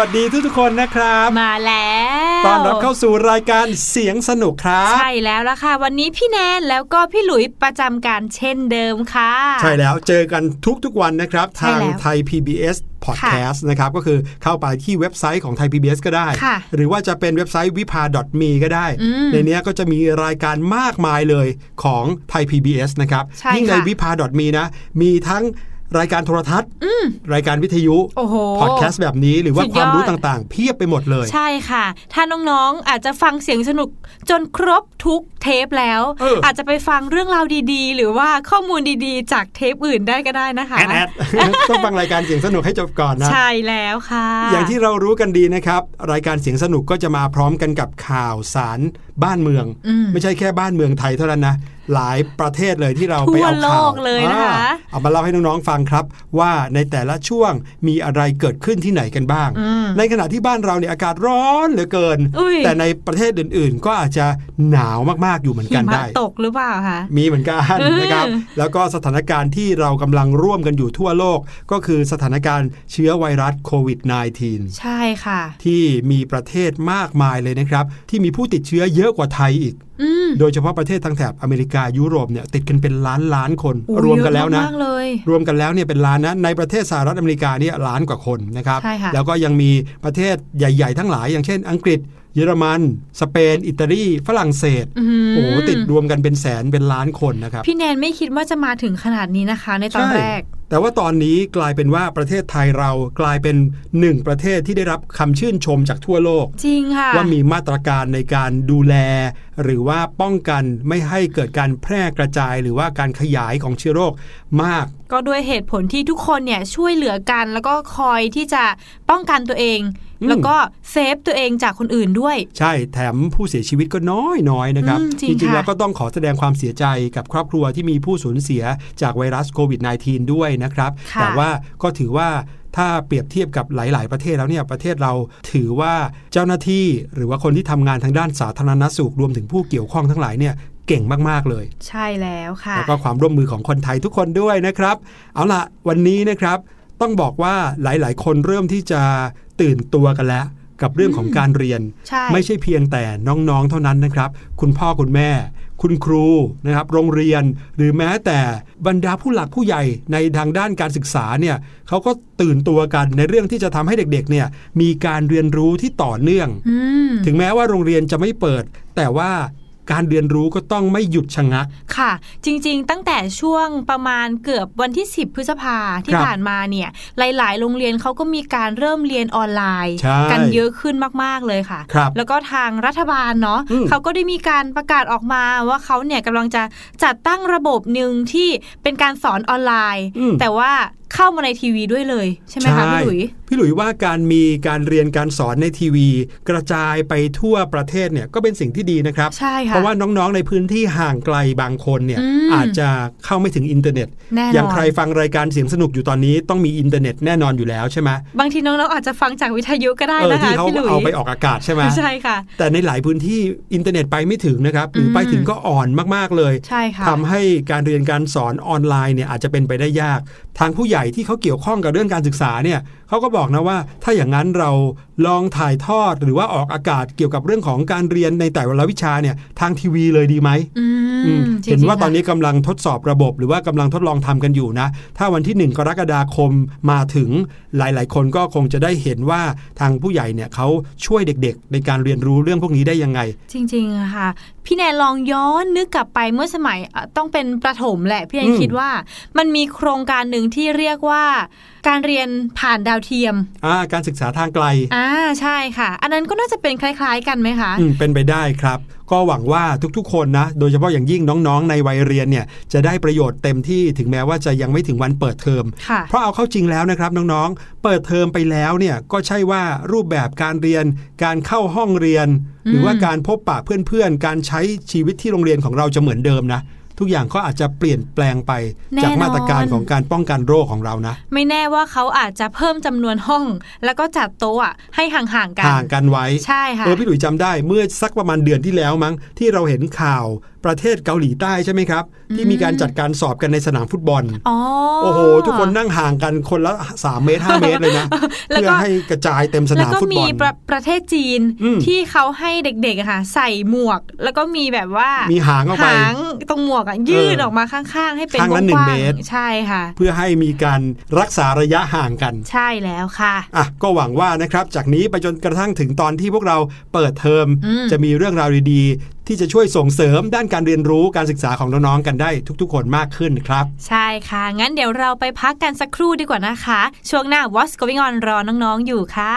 วัสฮัลโหลดีค่ะสวัสดีทุกๆคนนะครับ มาแล้วตอนรับเข้าสู่รายการเสียงสนุกครับ ใช่แล้วละค่ะ วันนี้พี่แนนแล้วก็พี่หลุยประจำการเช่นเดิมค่ะ ใช่แล้วเจอกันทุกๆวันนะครับใช่ทางแล้วไทย PBS Podcast นะครับก็คือเข้าไปที่เว็บไซต์ของไทย PBS ก็ได้ค่ะหรือว่าจะเป็นเว็บไซต์วิภา .me ก็ได้อืมในเนี้ยก็จะมีรายการมากมายเลยของไทย PBS นะครับใช่ยิ่งในค่ะวิภา .me นะ มีทั้ง รายการโทรทัศน์ รายการวิทยุโอ้โหพอดแคสต์แบบนี้หรือว่าสุดคยอดวามรู้ต่างๆ เพียบไปหมดเลย ใช่ค่ะ ถ้าน้องๆอาจจะฟังเสียงสนุกจนครบทุกเทปแล้วเออออาจจะไปฟังเรื่องราวดีๆ หรือว่าข้อมูลดีๆ จากเทปอื่นได้ก็ได้นะคะแอดแอดต้องฟังรายการเสียงสนุกให้จบก่อนนะใช่แล้วค่ะ อย่างที่เรารู้กันดีนะครับ รายการเสียงสนุกก็จะมาพร้อมกันกับข่าวสารบ้านเมืองอืมไม่ใช่แค่บ้านเมืองไทยเท่านั้นนะหลายประเทศเลยที่เราไปเอาทั่วโลข่าวกเลยนะคะอ่าเอามาเล่าให้น้องๆฟังครับ ว่าในแต่ละช่วงมีอะไรเกิดขึ้นที่ไหนกันบ้างอืมในขณะที่บ้านเราเนี่ยอากาศร้อนเหลือเกินอุ้ยแต่ในประเทศอื่น ๆ ก็อาจจะหนาวมากๆอยู่เหมือนหิกันมะได้ตกหรือเปล่าคะมีเหมือนกันเออนะครับแล้วก็สถานการณ์ที่เรากำลังร่วมกันอยู่ทั่วโลก ก็คือสถานการณ์เชื้อไวรัสโควิด -19 ใช่ค่ะ ที่มีประเทศมากมายเลยนะครับ ที่มีผู้ติดเชื้อเยอะกว่าไทยอีกอืม โดยเฉพาะประเทศทางแถบอเมริกายุโรปเนี่ยติดกันเป็นล้านล้านคนโอ้รวมกันแล้วนะเยอมากๆเลยรวมกันแล้วเนี่ยเป็นล้านนะในประเทศสหรัฐอเมริกาเนี่ยล้านกว่าคนนะครับใช่ค่ะแล้วก็ยังมีประเทศใหญ่ ๆ ทั้งหลาย อย่างเช่น อังกฤษเยอรมัน สเปน อิตาลี ฝรั่งเศสอื้อหืโอ้โหติดรวมกันเป็นแสนเป็นล้านคนนะครับ พี่แนนไม่คิดว่าจะมาถึงขนาดนี้นะคะ ในตอนใช่แรก แต่ว่าตอนนี้กลายเป็นว่าประเทศไทยเรากลายเป็นหนึ่งประเทศที่ได้รับคำชื่นชมจากทั่วโลก จริงค่ะว่ามีมาตรการในการดูแล หรือว่าป้องกันไม่ให้เกิดการแพร่กระจาย หรือว่าการขยายของเชื้อโรคมาก ก็ด้วยเหตุผลที่ทุกคนเนี่ยช่วยเหลือกัน แล้วก็คอยที่จะป้องกันตัวเองอืมแล้วก็เซฟตัวเองจากคนอื่นด้วย ใช่แถมผู้เสียชีวิตก็น้อยน้อยๆนะครับอืมจริงริงๆค่ะแล้วก็ต้องขอแสดงความเสียใจกับครอบครัวที่มีผู้สูญเสียจากไวรัสโควิด -19 ด้วยนะครับค่ะแต่ว่าก็ถือว่าถ้าเปรียบเทียบกับหลาย ๆ ประเทศแล้วเนี่ยประเทศเราถือว่าเจ้าหน้าที่ หรือว่าคนที่ทำงานทางด้านสาธารณสุขรวมถึงผู้เกี่ยวข้องทั้งหลายเนี่ย เก่งมากๆเลย ใช่แล้วค่ะ แล้วก็ความร่วมมือของคนไทยทุกคนด้วยนะครับ เอาล่ะวันนี้นะครับ ต้องบอกว่าหลายๆ คนเริ่มที่จะตื่นตัวกันแล้ว กับเรื่องของการเรียนใช่ไม่ใช่เพียงแต่น้องๆ เท่านั้นนะครับ คุณพ่อคุณแม่ คุณครูนะครับ โรงเรียนหรือแม้แต่บรรดาผู้หลักผู้ใหญ่ในทางด้านการศึกษาเนี่ยเขาก็ตื่นตัวกันในเรื่องที่จะทำให้เด็กๆเนี่ยมีการเรียนรู้ที่ต่อเนื่องอืมถึงแม้ว่าโรงเรียนจะไม่เปิด แต่ว่า การเรียนรู้ก็ต้องไม่หยุดชะงัก ค่ะ จริงๆ ตั้งแต่ช่วงประมาณเกือบวันที่ 10 พฤษภาที่ครับผ่านมาเนี่ย หลาย ๆ โรงเรียนเขาก็มีการเริ่มเรียนออนไลน์ใช่กันเยอะขึ้นมากๆเลยค่ะครับแล้วก็ทางรัฐบาลเนาะอืมเขาก็ได้มีการประกาศออกมาว่าเขาเนี่ยกำลังจะจัดตั้งระบบหนึ่งที่เป็นการสอนออนไลน์อืมแต่ว่า เข้ามาในทีวีด้วยเลย ใช่ไหมคะพี่หลุย พี่หลุยว่าการมีการเรียนการสอนในทีวี กระจายไปทั่วประเทศเนี่ยก็เป็นสิ่งที่ดีนะครับใช่ค่ะเพราะว่าน้องๆในพื้นที่ห่างไกลบางคนเนี่ยอืมอาจจะเข้าไม่ถึงอินเทอร์เน็ตแน่นอนอย่างใครฟังรายการเสียงสนุกอยู่ตอนนี้ต้องมีอินเทอร์เน็ตแน่นอนอยู่แล้วใช่ไหมบางทีน้องๆอาจจะฟังจากวิทยุก็ได้เออนะคะที่เขาพี่หลุยเอาไปออกอากาศใช่ไหมใช่ค่ะ แต่ในหลายพื้นที่อินเทอร์เน็ตไปไม่ถึงนะครับหรือไปอืมถึงก็อ่อนมากๆเลยใช่ค่ะทำให้การเรียนการสอนออนไลน์เนี่ยอาจจะเป็นไปได้ยากทางผู้ใหญ่ที่เขาเกี่ยวข้องกับเรื่องการศึกษาเนี่ยเขาก็บอกนะว่า ถ้าอย่างนั้นเราลองถ่ายทอดหรือว่าออกอากาศเกี่ยวกับเรื่องของการเรียนในแต่ละวิชาเนี่ยทางทีวีเลยดีไหมอือืมมจริงๆเห็นว่าตอนค่ะนี้กำลังทดสอบระบบ หรือว่ากำลังทดลองทำกันอยู่นะ ถ้าวันที่ 1 กรกฎาคมมาถึงหลาย ๆ คนก็คงจะได้เห็นว่าทางผู้ใหญ่เนี่ยเขาช่วยเด็กๆ ในการเรียนรู้เรื่องพวกนี้ได้ยังไง จริงๆอะค่ะพี่แนนลองย้อนนึกกลับไปเมื่อสมัยเอ่อต้องเป็นประถมแหละพี่แนนอืมคิดว่า มันมีโครงการหนึ่งที่เรียกว่า การเรียนผ่านดาวเทียมอ่าการศึกษาทางไกลอ่าใช่ค่ะ อันนั้นก็น่าจะเป็นคล้าย ๆ กันไหมคะอืมเป็นไปได้ครับ ก็หวังว่าทุกๆ คนนะ โดยเฉพาะอย่างยิ่งน้องๆ ในวัยเรียนเนี่ยจะได้ประโยชน์เต็มที่ถึงแม้ว่าจะยังไม่ถึงวันเปิดเทอมค่ะเพราะเอาเข้าจริงแล้วนะครับน้องๆ เปิดเทอมไปแล้วเนี่ยก็ใช่ว่ารูปแบบการเรียน การเข้าห้องเรียน หรือว่าการพบปะเพื่อนๆ การใช้ชีวิตที่โรงเรียนของเราจะเหมือนเดิมนะ ทุกอย่างก็อาจจะเปลี่ยนแปลงไปแน่นอนจากมาตรการของการป้องกันโรคของเรานะ ไม่แน่ว่าเขาอาจจะเพิ่มจำนวนห้อง แล้วก็จัดโต๊ะอะให้ห่างๆกันห่างกันไว้ใช่ค่ะเออพี่หลุยจำได้เมื่อสักประมาณเดือนที่แล้วมั้งที่เราเห็นข่าวประเทศเกาหลีใต้ใช่ไหมครับ ที่มีการจัดการสอบกันในสนามฟุตบอลอ๋อโอ้โห ทุกคนนั่งห่างกันคนละ 3 เมตร 5 เมตรเลยนะแล้วเพื่ก็อให้กระจายเต็มสแล้วนามก็ฟุตบมีอลประประเทศจีนอืมที่เขาให้เด็กๆอะค่ะ ใส่หมวก แล้วก็มีแบบว่ามีหางออกไปหางตรงหมวกอะยื่นเออออกมาข้างๆ ให้เป็นข้างละหนึ่กงว้าเมงตรๆใช่ค่ะ เพื่อให้มีการรักษาระยะห่างกันใช่แล้วค่ะอะก็หวังว่านะครับจากนี้ไปจนกระทั่งถึงตอนที่พวกเราเปิดเทอมอืมจะมีเรื่องราวดีๆ ที่จะช่วยส่งเสริมด้านการเรียนรู้การศึกษาของน้องๆกันได้ทุกๆ คนมากขึ้นครับ ใช่ค่ะ งั้นเดี๋ยวเราไปพักกันสักครู่ดีกว่านะคะ ช่วงหน้า What's Going On รอน้องๆอยู่ค่ะ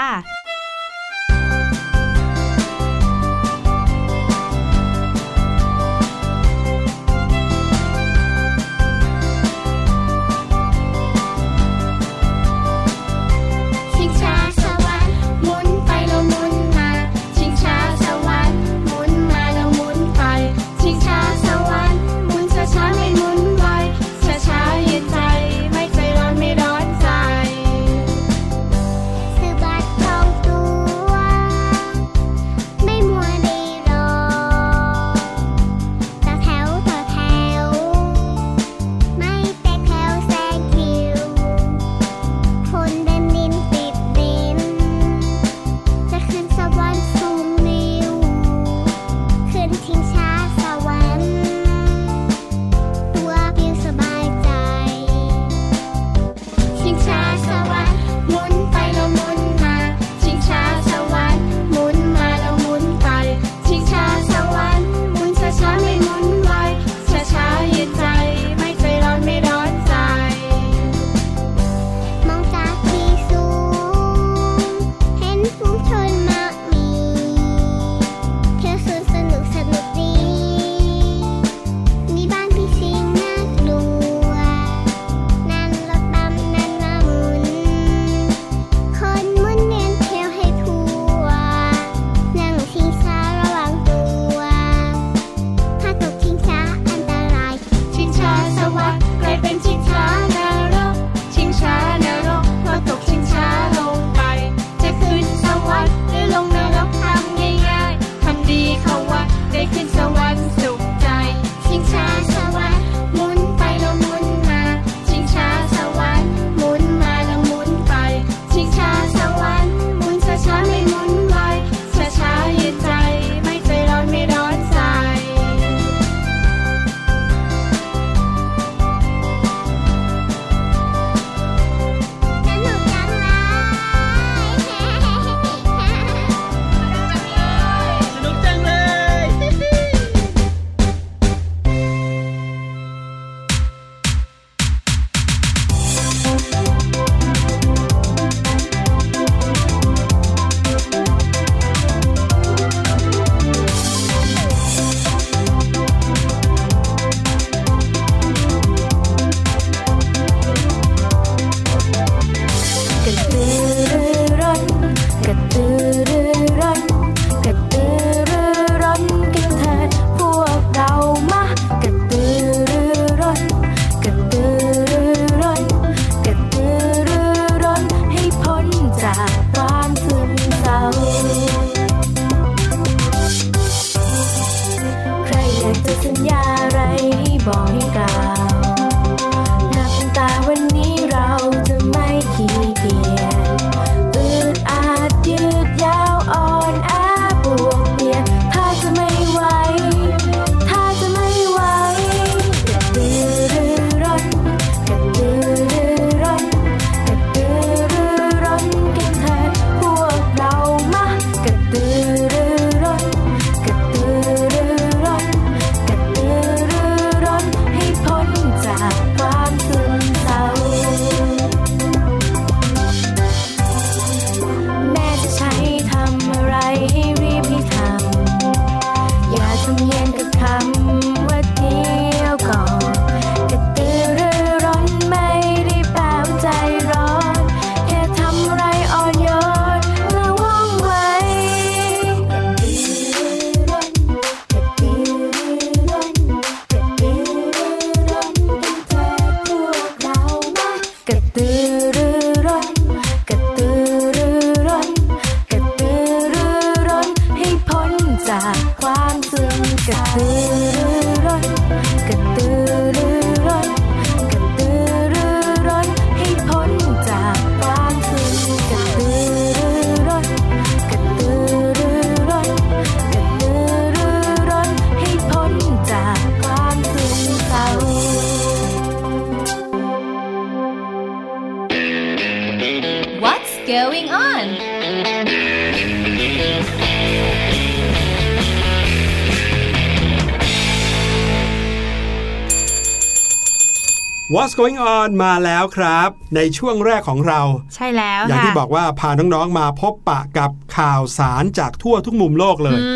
What's going on มาแล้วครับ ในช่วงแรกของเรา ใช่แล้วอย่างค่ะที่บอกว่าพาน้องๆมาพบปะกับข่าวสารจากทั่วทุกมุมโลกเลยอื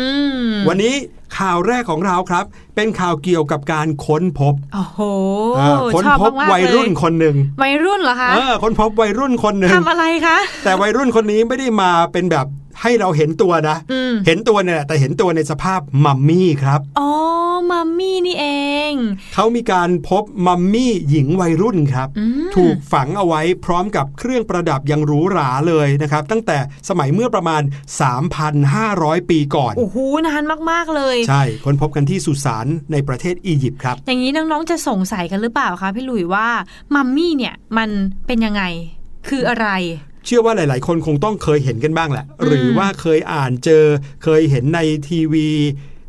มวันนี้ข่าวแรกของเราครับ เป็นข่าวเกี่ยวกับการค้นพบ โอ้โหอ่าค้นชอบพบมากๆวัยรุ่นเลคนหนึ่งวัยรุ่นเหรอคะเออค้นพบวัยรุ่นคนหนึ่งทำอะไรคะแต่วัยรุ่นคนนี้ไม่ได้มาเป็นแบบ ให้เราเห็นตัวนะอืมเห็นตัวเนี่ยแหละแต่เห็นตัวในสภาพมัมมี่ครับ อ๋อ มัมมี่นี่เอง เขามีการพบมัมมี่หญิงวัยรุ่นครับอืมถูกฝังเอาไว้พร้อมกับเครื่องประดับอย่างหรูหราเลยนะครับ ตั้งแต่สมัยเมื่อประมาณ 3,500 ปีก่อน โอ้โห นานมาก ๆ เลย ใช่ค้นพบกันที่สุสานในประเทศอียิปต์ครับ อย่างนี้น้อง ๆ จะสงสัยกันหรือเปล่าคะพี่หลุยว่ามัมมี่เนี่ยมันเป็นยังไงคืออะไร เชื่อว่าหลาย ๆ คนคงต้องเคยเห็นกันบ้างแหละอืมหรือว่าเคยอ่านเจอ เคยเห็นในทีวี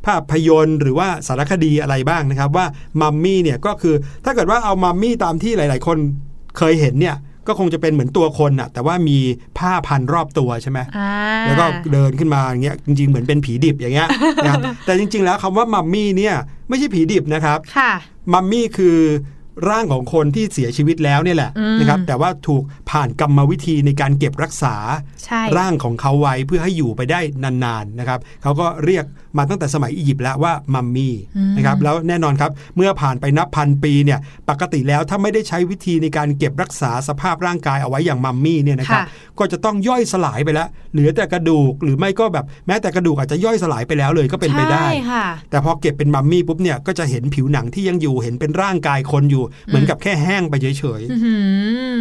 ภาพยนตร์หรือว่าสารคดีอะไรบ้างนะครับ ว่ามัมมี่เนี่ยก็คือถ้าเกิดว่าเอามัมมี่ตามที่หลาย ๆ คนเคยเห็นเนี่ยก็คงจะเป็นเหมือนตัวคนอะแต่ว่ามีผ้าพันรอบตัวใช่ไหมอ่าแล้วก็เดินขึ้นมาอย่างเงี้ยจริง ๆ เหมือนเป็นผีดิบอย่างเงี้ยนะครับแต่จริง ๆ แล้วคำว่ามัมมี่เนี่ยไม่ใช่ผีดิบนะครับค่ะมัมมี่คือ ร่างของคนที่เสียชีวิตแล้วเนี่ยแหละอืมนะครับแต่ว่าถูกผ่านกรรมวิธีในการเก็บรักษาใช่ร่างของเขาไว้เพื่อให้อยู่ไปได้นานๆนะครับเขาก็เรียกมาตั้งแต่สมัยอียิปต์แล้วว่ามัมมี่นะครับแล้วแน่นอนครับเมื่อผ่านไปนับพันปีเนี่ยปกติแล้วถ้าไม่ได้ใช้วิธีในการเก็บรักษาสภาพร่างกายเอาไว้อย่างมัมมี่เนี่ยนะครับค่ะก็จะต้องย่อยสลายไปแล้ว เหลือแต่กระดูกหรือไม่ก็แบบแม้แต่กระดูกอาจจะย่อยสลายไปแล้วเลยก็เป็นไปได้ใช่ค่ะแต่พอเก็บเป็นมัมมี่ปุ๊บเนี่ยก็จะเห็นผิวหนังที่ยังอยู่เห็นเป็นร่างกายคนอยู่เหมือนกับแค่แห้งไปเฉยอื้อหื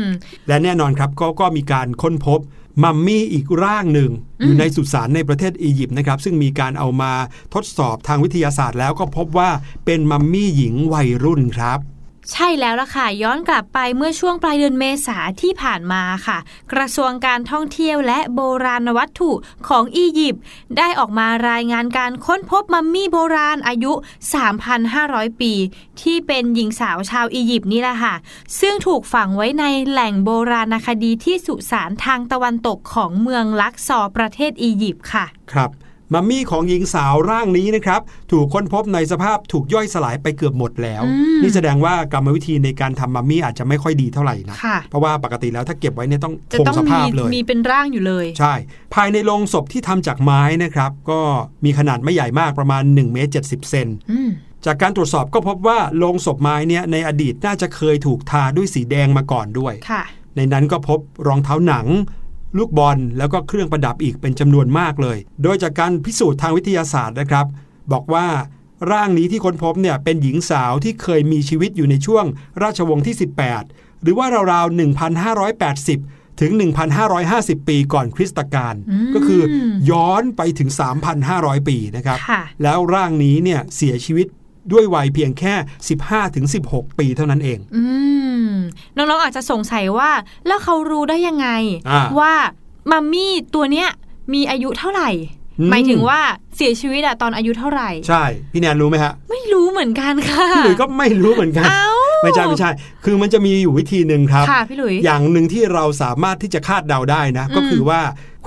อๆและแน่นอนครับก็ก็มีการค้นพบมัมมี่อีกร่างหนึ่ง อยู่ในสุสานในประเทศอียิปต์นะครับ ซึ่งมีการเอามาทดสอบทางวิทยาศาสตร์แล้วก็พบว่าเป็นมัมมี่หญิงวัยรุ่นครับ ใช่แล้วล่ะค่ะ ย้อนกลับไปเมื่อช่วงปลายเดือนเมษาที่ผ่านมาค่ะ กระทรวงการท่องเที่ยวและโบราณวัตถุของอียิปต์ได้ออกมารายงานการค้นพบมัมมี่โบราณอายุ 3,500 ปี ที่เป็นหญิงสาวชาวอียิปต์นี่แหละค่ะ ซึ่งถูกฝังไว้ในแหล่งโบราณคดีที่สุสานทางตะวันตกของเมืองลักซอร์ประเทศอียิปต์ค่ะ ครับ มัมมี่ของหญิงสาวร่างนี้นะครับถูกค้นพบในสภาพถูกย่อยสลายไปเกือบหมดแล้วอืมนี่แสดงว่ากรรมวิธีในการทำมัมมี่อาจจะไม่ค่อยดีเท่าไหร่นะค่ะเพราะว่าปกติแล้วถ้าเก็บไว้เนี่ยต้องจะคงต้องสมีภาพเลยมีเป็นร่างอยู่เลย ใช่ ภายในโลงศพที่ทำจากไม้นะครับก็มีขนาดไม่ใหญ่มากประมาณ1เมตร70เซนอืมจากการตรวจสอบก็พบว่าโลงศพไม้เนี่ยในอดีตน่าจะเคยถูกทาด้วยสีแดงมาก่อนด้วยค่ะในนั้นก็พบรองเท้าหนัง ลูกบอลแล้วก็เครื่องประดับอีกเป็นจำนวนมากเลย โดยจากการพิสูจน์ทางวิทยาศาสตร์นะครับ บอกว่าร่างนี้ที่ค้นพบเนี่ยเป็นหญิงสาวที่เคยมีชีวิตอยู่ในช่วงราชวงศ์ที่ 18 หรือว่าราวๆ 1,580 ถึง 1,550 ปีก่อนคริสตกาลอืมก็คือย้อนไปถึง 3,500 ปีนะครับค่ะแล้วร่างนี้เนี่ยเสียชีวิต ด้วยวัยเพียงแค่ 15-16 ปีเท่านั้นเอง อืม น้องๆอาจจะสงสัยว่าแล้วเขารู้ได้ยังไงอ่าว่ามัมมี่ตัวเนี้ยมีอายุเท่าไหร่อืมหมายถึงว่าเสียชีวิตอะตอนอายุเท่าไหร่ ใช่ พี่แนนรู้ไหมฮะ ไม่รู้เหมือนกันค่ะพี่หลุยส์ก็ไม่รู้เหมือนกันเอ้าไม่ใช่ไม่ใช่ คือมันจะมีอยู่วิธีหนึ่งครับค่ะพี่หลุยอย่างหนึ่งที่เราสามารถที่จะคาดเดาได้นะอืมก็คือว่า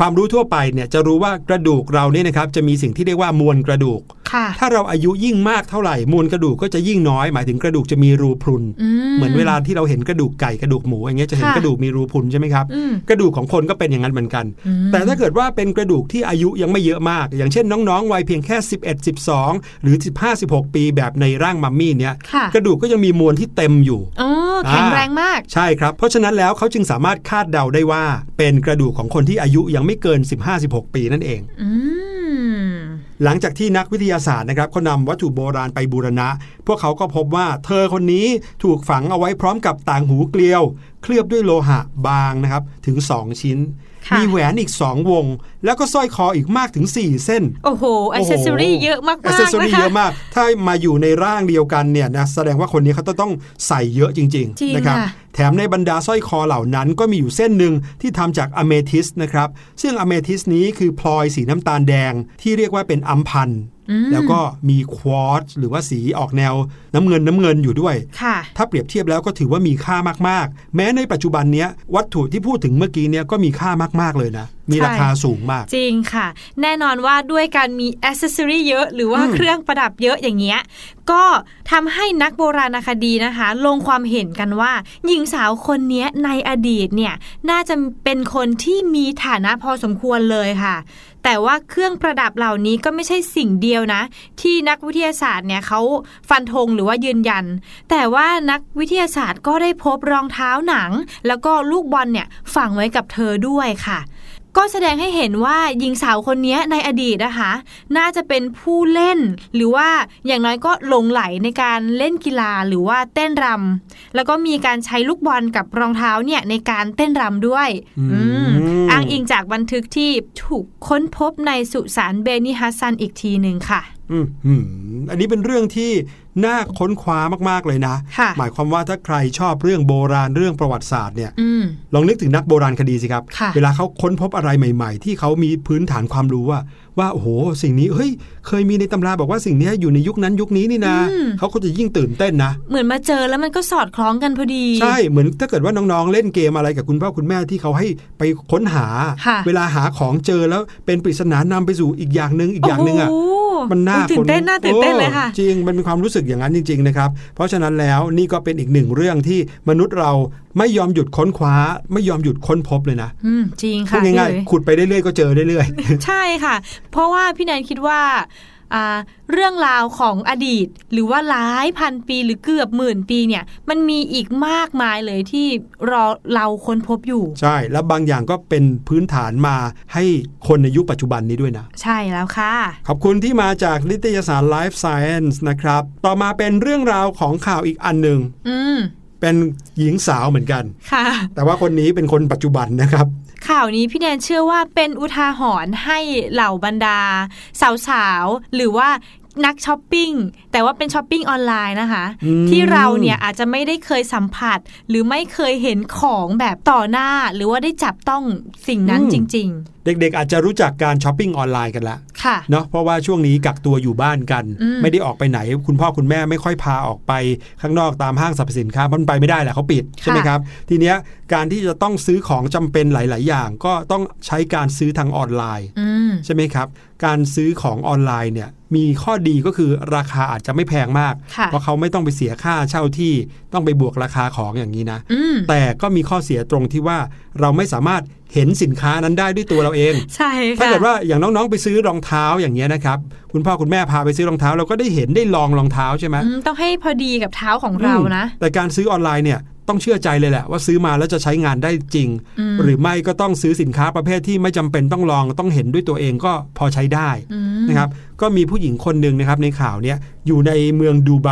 ความรู้ทั่วไปเนี่ยจะรู้ว่ากระดูกเราเนี่ยนะครับจะมีสิ่งที่เรียกว่ามวลกระดูกค่ะถ้าเราอายุยิ่งมากเท่าไหร่มวลกระดูกก็จะยิ่งน้อย หมายถึงกระดูกจะมีรูพรุนอืเหมือนเวลาที่เราเห็นกระดูกไก่กระดูกหมูอย่างเงี้ยจะเห็นค่ะกระดูกมีรูพรุนใช่ไหมครับอืมกระดูกของคนก็เป็นอย่างนั้นเหมือนกันอืมแต่ถ้าเกิดว่าเป็นกระดูกที่อายุยังไม่เยอะมาก อย่างเช่นน้องๆวัยเพียงแค่ 11 12 หรือ 15 16 ปีแบบในร่างมัมมี่เนี่ยค่ะกระดูกก็ยังมีมวลที่เต็มอยู่อ๋อแข็งแรงมากใช่ครับเพราะฉะนั้นแล้วเขาจึงสามารถคาดเดาได้ว่าเป็นกระดูกของคนที่อายุยังไม่เกิน 15-16 ปีนั่นเองอืมหลังจากที่นักวิทยาศาสตร์นะครับเขานำวัตถุโบราณไปบูรณะ พวกเขาก็พบว่าเธอคนนี้ถูกฝังเอาไว้พร้อมกับต่างหูเกลียว เคลือบด้วยโลหะบางนะครับถึง 2 ชิ้นค่ะ มีแหวนอีก 2 วง แล้วก็สร้อยคออีกมากถึง 4 เส้น โอ้โหอ c เซสซอรี่เยอะมากๆอ c เซสซอรี่นะคะเยอะมาก ถ้ามาอยู่ในร่างเดียวกันเนี่ยนะแสดงว่าคนนี้เขาจะต้องใส่เยอะจริงจริงๆนะครับค่ะแถมในบรรดาสร้อยคอเหล่านั้นก็มีอยู่เส้นหนึ่งที่ทำจากอเมทิสนะครับ ซึ่งอเมทิสนี้คือพลอยสีน้ำตาลแดงที่เรียกว่าเป็นอัมพันธ์อืม แล้วก็มีควอตซ์หรือว่าสีออกแนวน้ำเงินน้ำเงินอยู่ด้วยค่ะถ้าเปรียบเทียบแล้วก็ถือว่ามีค่ามากๆ แม้ในปัจจุบันเนี้ยวัตถุที่พูดถึงเมื่อกี้เนี้ยก็มีค่ามากๆเลยนะ มีราคาสูงมาก จริงค่ะ แน่นอนว่าด้วยการมีอ c เซสซอรีเยอะ หรือว่าอืมเครื่องประดับเยอะอย่างเงี้ย ก็ทำให้นักโบราณคดีนะคะ ลงความเห็นกันว่า หญิงสาวคนเนี้ยในอดีตเนี่ยน่าจะเป็นคนที่มีฐานะพอสมควรเลยค่ะ แต่ว่าเครื่องประดับเหล่านี้ก็ไม่ใช่สิ่งเดียวนะ ที่นักวิทยาศาสตร์เนี่ยเขาฟันธงหรือว่ายืนยัน แต่ว่านักวิทยาศาสตร์ก็ได้พบรองเท้าหนัง แล้วก็ลูกบอลเนี่ยฝังไว้กับเธอด้วยค่ะก็แสดงให้เห็นว่าหญิงสาวคนนี้ในอดีตนะคะ น่าจะเป็นผู้เล่น หรือว่าอย่างน้อยก็หลงไหลในการเล่นกีฬาหรือว่าเต้นรำแล้วก็มีการใช้ลูกบอลกับรองเท้าเนี่ยในการเต้นรำด้วย อืม อืมอ้างอิงจากบันทึกที่ถูกค้นพบในสุสานเบนิฮัสซันอีกทีหนึ่งค่ะอืมอืมอันนี้เป็นเรื่องที่น่าค้นคว้ามากๆเลยนะค่ะหมายความว่าถ้าใครชอบเรื่องโบราณเรื่องประวัติศาสตร์เนี่ยอืมลองนึกถึงนักโบราณคดีสิครับค่ะเวลาเขาค้นพบอะไรใหม่ ๆ ที่เขามีพื้นฐานความรู้ว่า ว่าโอ้โหสิ่งนี้เฮ้ยเคยมีในตำราบอกว่าสิ่งนี้อยู่ในยุคนั้นยุคนี้นี่นะเขาก็จะยิ่งตื่นเต้นนะเหมือนมาเจอแล้วมันก็สอดคล้องกันพอดี ใช่เหมือนถ้าเกิดว่าน้องๆ เล่นเกมอะไรกับคุณพ่อคุณแม่ที่เขาให้ไปค้นหาค่ะเวลาหาของเจอแล้วเป็นปริศนานำไปสู่อีกอย่างหนึ่งอีกอย่างหนึ่งอะโโห มันน่าตื่นเต้นคน่าตื่นเต้นเลยค่ะออจริงมันเป็นความรู้สึกอย่างนั้นจริง ๆ นะครับ เพราะฉะนั้นแล้วนี่ก็เป็นอีกหนึ่งเรื่องที่มนุษย์เราไม่ยอมหยุดค้นคว้า ไม่ยอมหยุดค้นพบเลยนะอืมจริงพูค่ะดง่ายพี่หลุๆขุดไปเรื่อยๆก็เจอเรื่อยใช่ค่ะ เพราะว่าพี่แนนคิดว่าอ่า เรื่องราวของอดีต หรือว่าหลายพันปีหรือเกือบหมื่นปีเนี่ย มันมีอีกมากมายเลยที่รอเราค้นพบอยู่ๆใช่ แล้วบางอย่างก็เป็นพื้นฐานมาให้คนในยุคปัจจุบันนี้ด้วยนะ ใช่แล้วค่ะ ขอบคุณที่มาจากนิตยสาร Life Science นะครับ ต่อมาเป็นเรื่องราวของข่าวอีกอันหนึ่งอืม เป็นหญิงสาวเหมือนกัน ค่ะ แต่ว่าคนนี้เป็นคนปัจจุบันนะครับ ข่าวนี้พี่แนนเชื่อว่าเป็นอุทาหรณ์ให้เหล่าบรรดา สาวๆ หรือว่านักช้อปปิ้งแต่ว่าเป็นช้อปปิ้งออนไลน์นะคะอืมที่เราเนี่ยอาจจะไม่ได้เคยสัมผัส หรือไม่เคยเห็นของแบบต่อหน้า หรือว่าได้จับต้องสิ่งนั้นจริงเด็กๆ อาจจะรู้จักการช้อปปิ้งออนไลน์กันละๆค่ะเนาะเพราะว่าช่วงนี้กักตัวอยู่บ้านกันอืมไม่ได้ออกไปไหน คุณพ่อคุณแม่ไม่ค่อยพาออกไปข้างนอกตามห้างสรรพสินค้าเพราะมันไปไม่ได้แหละเขาปิดใช่ไหมครับ ทีเนี้ยการที่จะต้องซื้อของจำเป็นหลาย ๆ อย่าง ก็ต้องใช้การซื้อทางออนไลน์อืมใช่ไหมครับ การซื้อของออนไลน์เนี่ยมีข้อดีก็คือราคาอาจจะไม่แพงมากค่ะเพราะเขาไม่ต้องไปเสียค่าเช่าที่ต้องไปบวกราคาของอย่างนี้นะอืมแต่ก็มีข้อเสียตรงที่ว่าเราไม่สามารถเห็นสินค้านั้นได้ด้วยตัวเราเอง ใช่ค่ะถ้าเกิดว่าอย่างน้องๆไปซื้อรองเท้าอย่างเงี้ยนะครับ คุณพ่อคุณแม่พาไปซื้อรองเท้าเราก็ได้เห็นได้ลองรองเท้าใช่ไหมอืมต้องให้พอดีกับเท้าของเรานะอืมแต่การซื้อออนไลน์เนี่ยต้องเชื่อใจเลยแหละว่าซื้อมาแล้วจะใช้งานได้จริงอืมหรือไม่ก็ต้องซื้อสินค้าประเภทที่ไม่จำเป็นต้องลองต้องเห็นด้วยตัวเองก็พอใช้ได้อืมนะครับ ก็มีผู้หญิงคนหนึ่งนะครับในข่าวเนี้ยอยู่ในเมืองดูไบ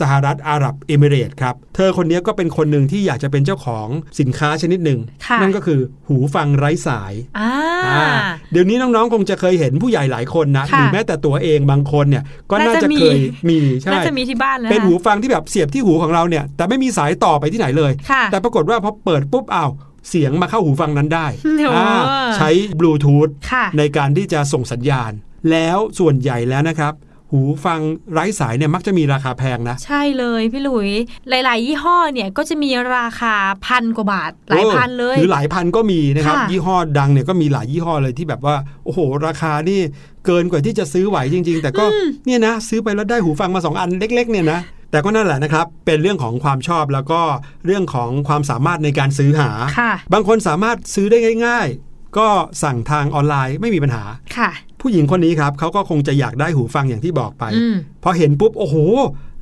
สหรัฐอาหรับเอมิเรตส์ครับ เธอคนเนี้ยก็เป็นคนหนึ่งที่อยากจะเป็นเจ้าของสินค้าชนิดหนึ่งค่ะนั่นก็คือหูฟังไร้สายอ่าอ่าเดี๋ยวนี้น้องๆคงจะเคยเห็นผู้ใหญ่หลายคนนะค่ะหรือแม้แต่ตัวเองบางคนเนี่ยก็น่าน่าจะจะมีเคยมีใช่น่าจะมีที่บ้านแล้วเป็นหูฟังที่แบบเสียบที่หูของเราเนี่ย แต่ไม่มีสายต่อไปที่ไหนเลยค่ะแต่ปรากฏว่าพอเปิดปุ๊บอ้าวเสียงมาเข้าหูฟังนั้นได้โอ้อ่าใช้บลูทูธค่ะในการที่จะส่งสัญญาณแล้วส่วนใหญ่แล้วนะครับ หูฟังไร้สายเนี่ยมักจะมีราคาแพงนะ ใช่เลยพี่หลุย หลาย ๆ ยี่ห้อเนี่ยก็จะมีราคาพันกว่าบาท หลายพันเลยหรือหลายพันก็มีนะครับค่ะยี่ห้อดังเนี่ยก็มีหลายยี่ห้อเลยที่แบบว่า โอ้โห ราคานี่เกินกว่าที่จะซื้อไหวจริง ๆ แต่ก็เนี่ยนะ ซื้อไปแล้วได้หูฟังมาสองอันเล็ก ๆ เนี่ยนะแต่ก็นั่นแหละนะครับ เป็นเรื่องของความชอบแล้วก็เรื่องของความสามารถในการซื้อหาค่ะบางคนสามารถซื้อได้ง่าย ๆ ก็สั่งทางออนไลน์ไม่มีปัญหา ค่ะ ผู้หญิงคนนี้ครับเขาก็คงจะอยากได้หูฟังอย่างที่บอกไปอืมพอเห็นปุ๊บ โอ้โห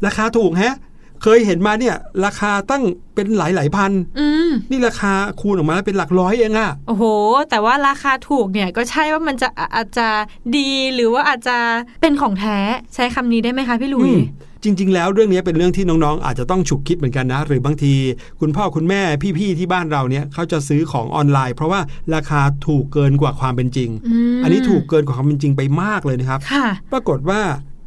ราคาถูกแฮะ เคยเห็นมาเนี่ยราคาตั้งเป็นหลายหลายๆพันอืมนี่ราคาคูณออกมาแล้วเป็นหลักร้อยเองอะโอ้โห แต่ว่าราคาถูกเนี่ยก็ใช่ว่ามันจะอะอาจจะดีหรือว่าอาจจะเป็นของแท้ใช้คำนี้ได้ไหมคะพี่หลุยอืมจริง ๆ แล้วเรื่องนี้เป็นเรื่องที่น้องๆ อาจจะต้องฉุกคิดเหมือนกันนะ หรือบางที คุณพ่อคุณแม่พี่ๆที่บ้านเราเนี่ยเขาจะซื้อของออนไลน์ เพราะว่าราคาถูกเกินกว่าความเป็นจริงอืมอันนี้ถูกเกินกว่าความเป็นจริงไปมากเลยนะครับค่ะปรากฏว่า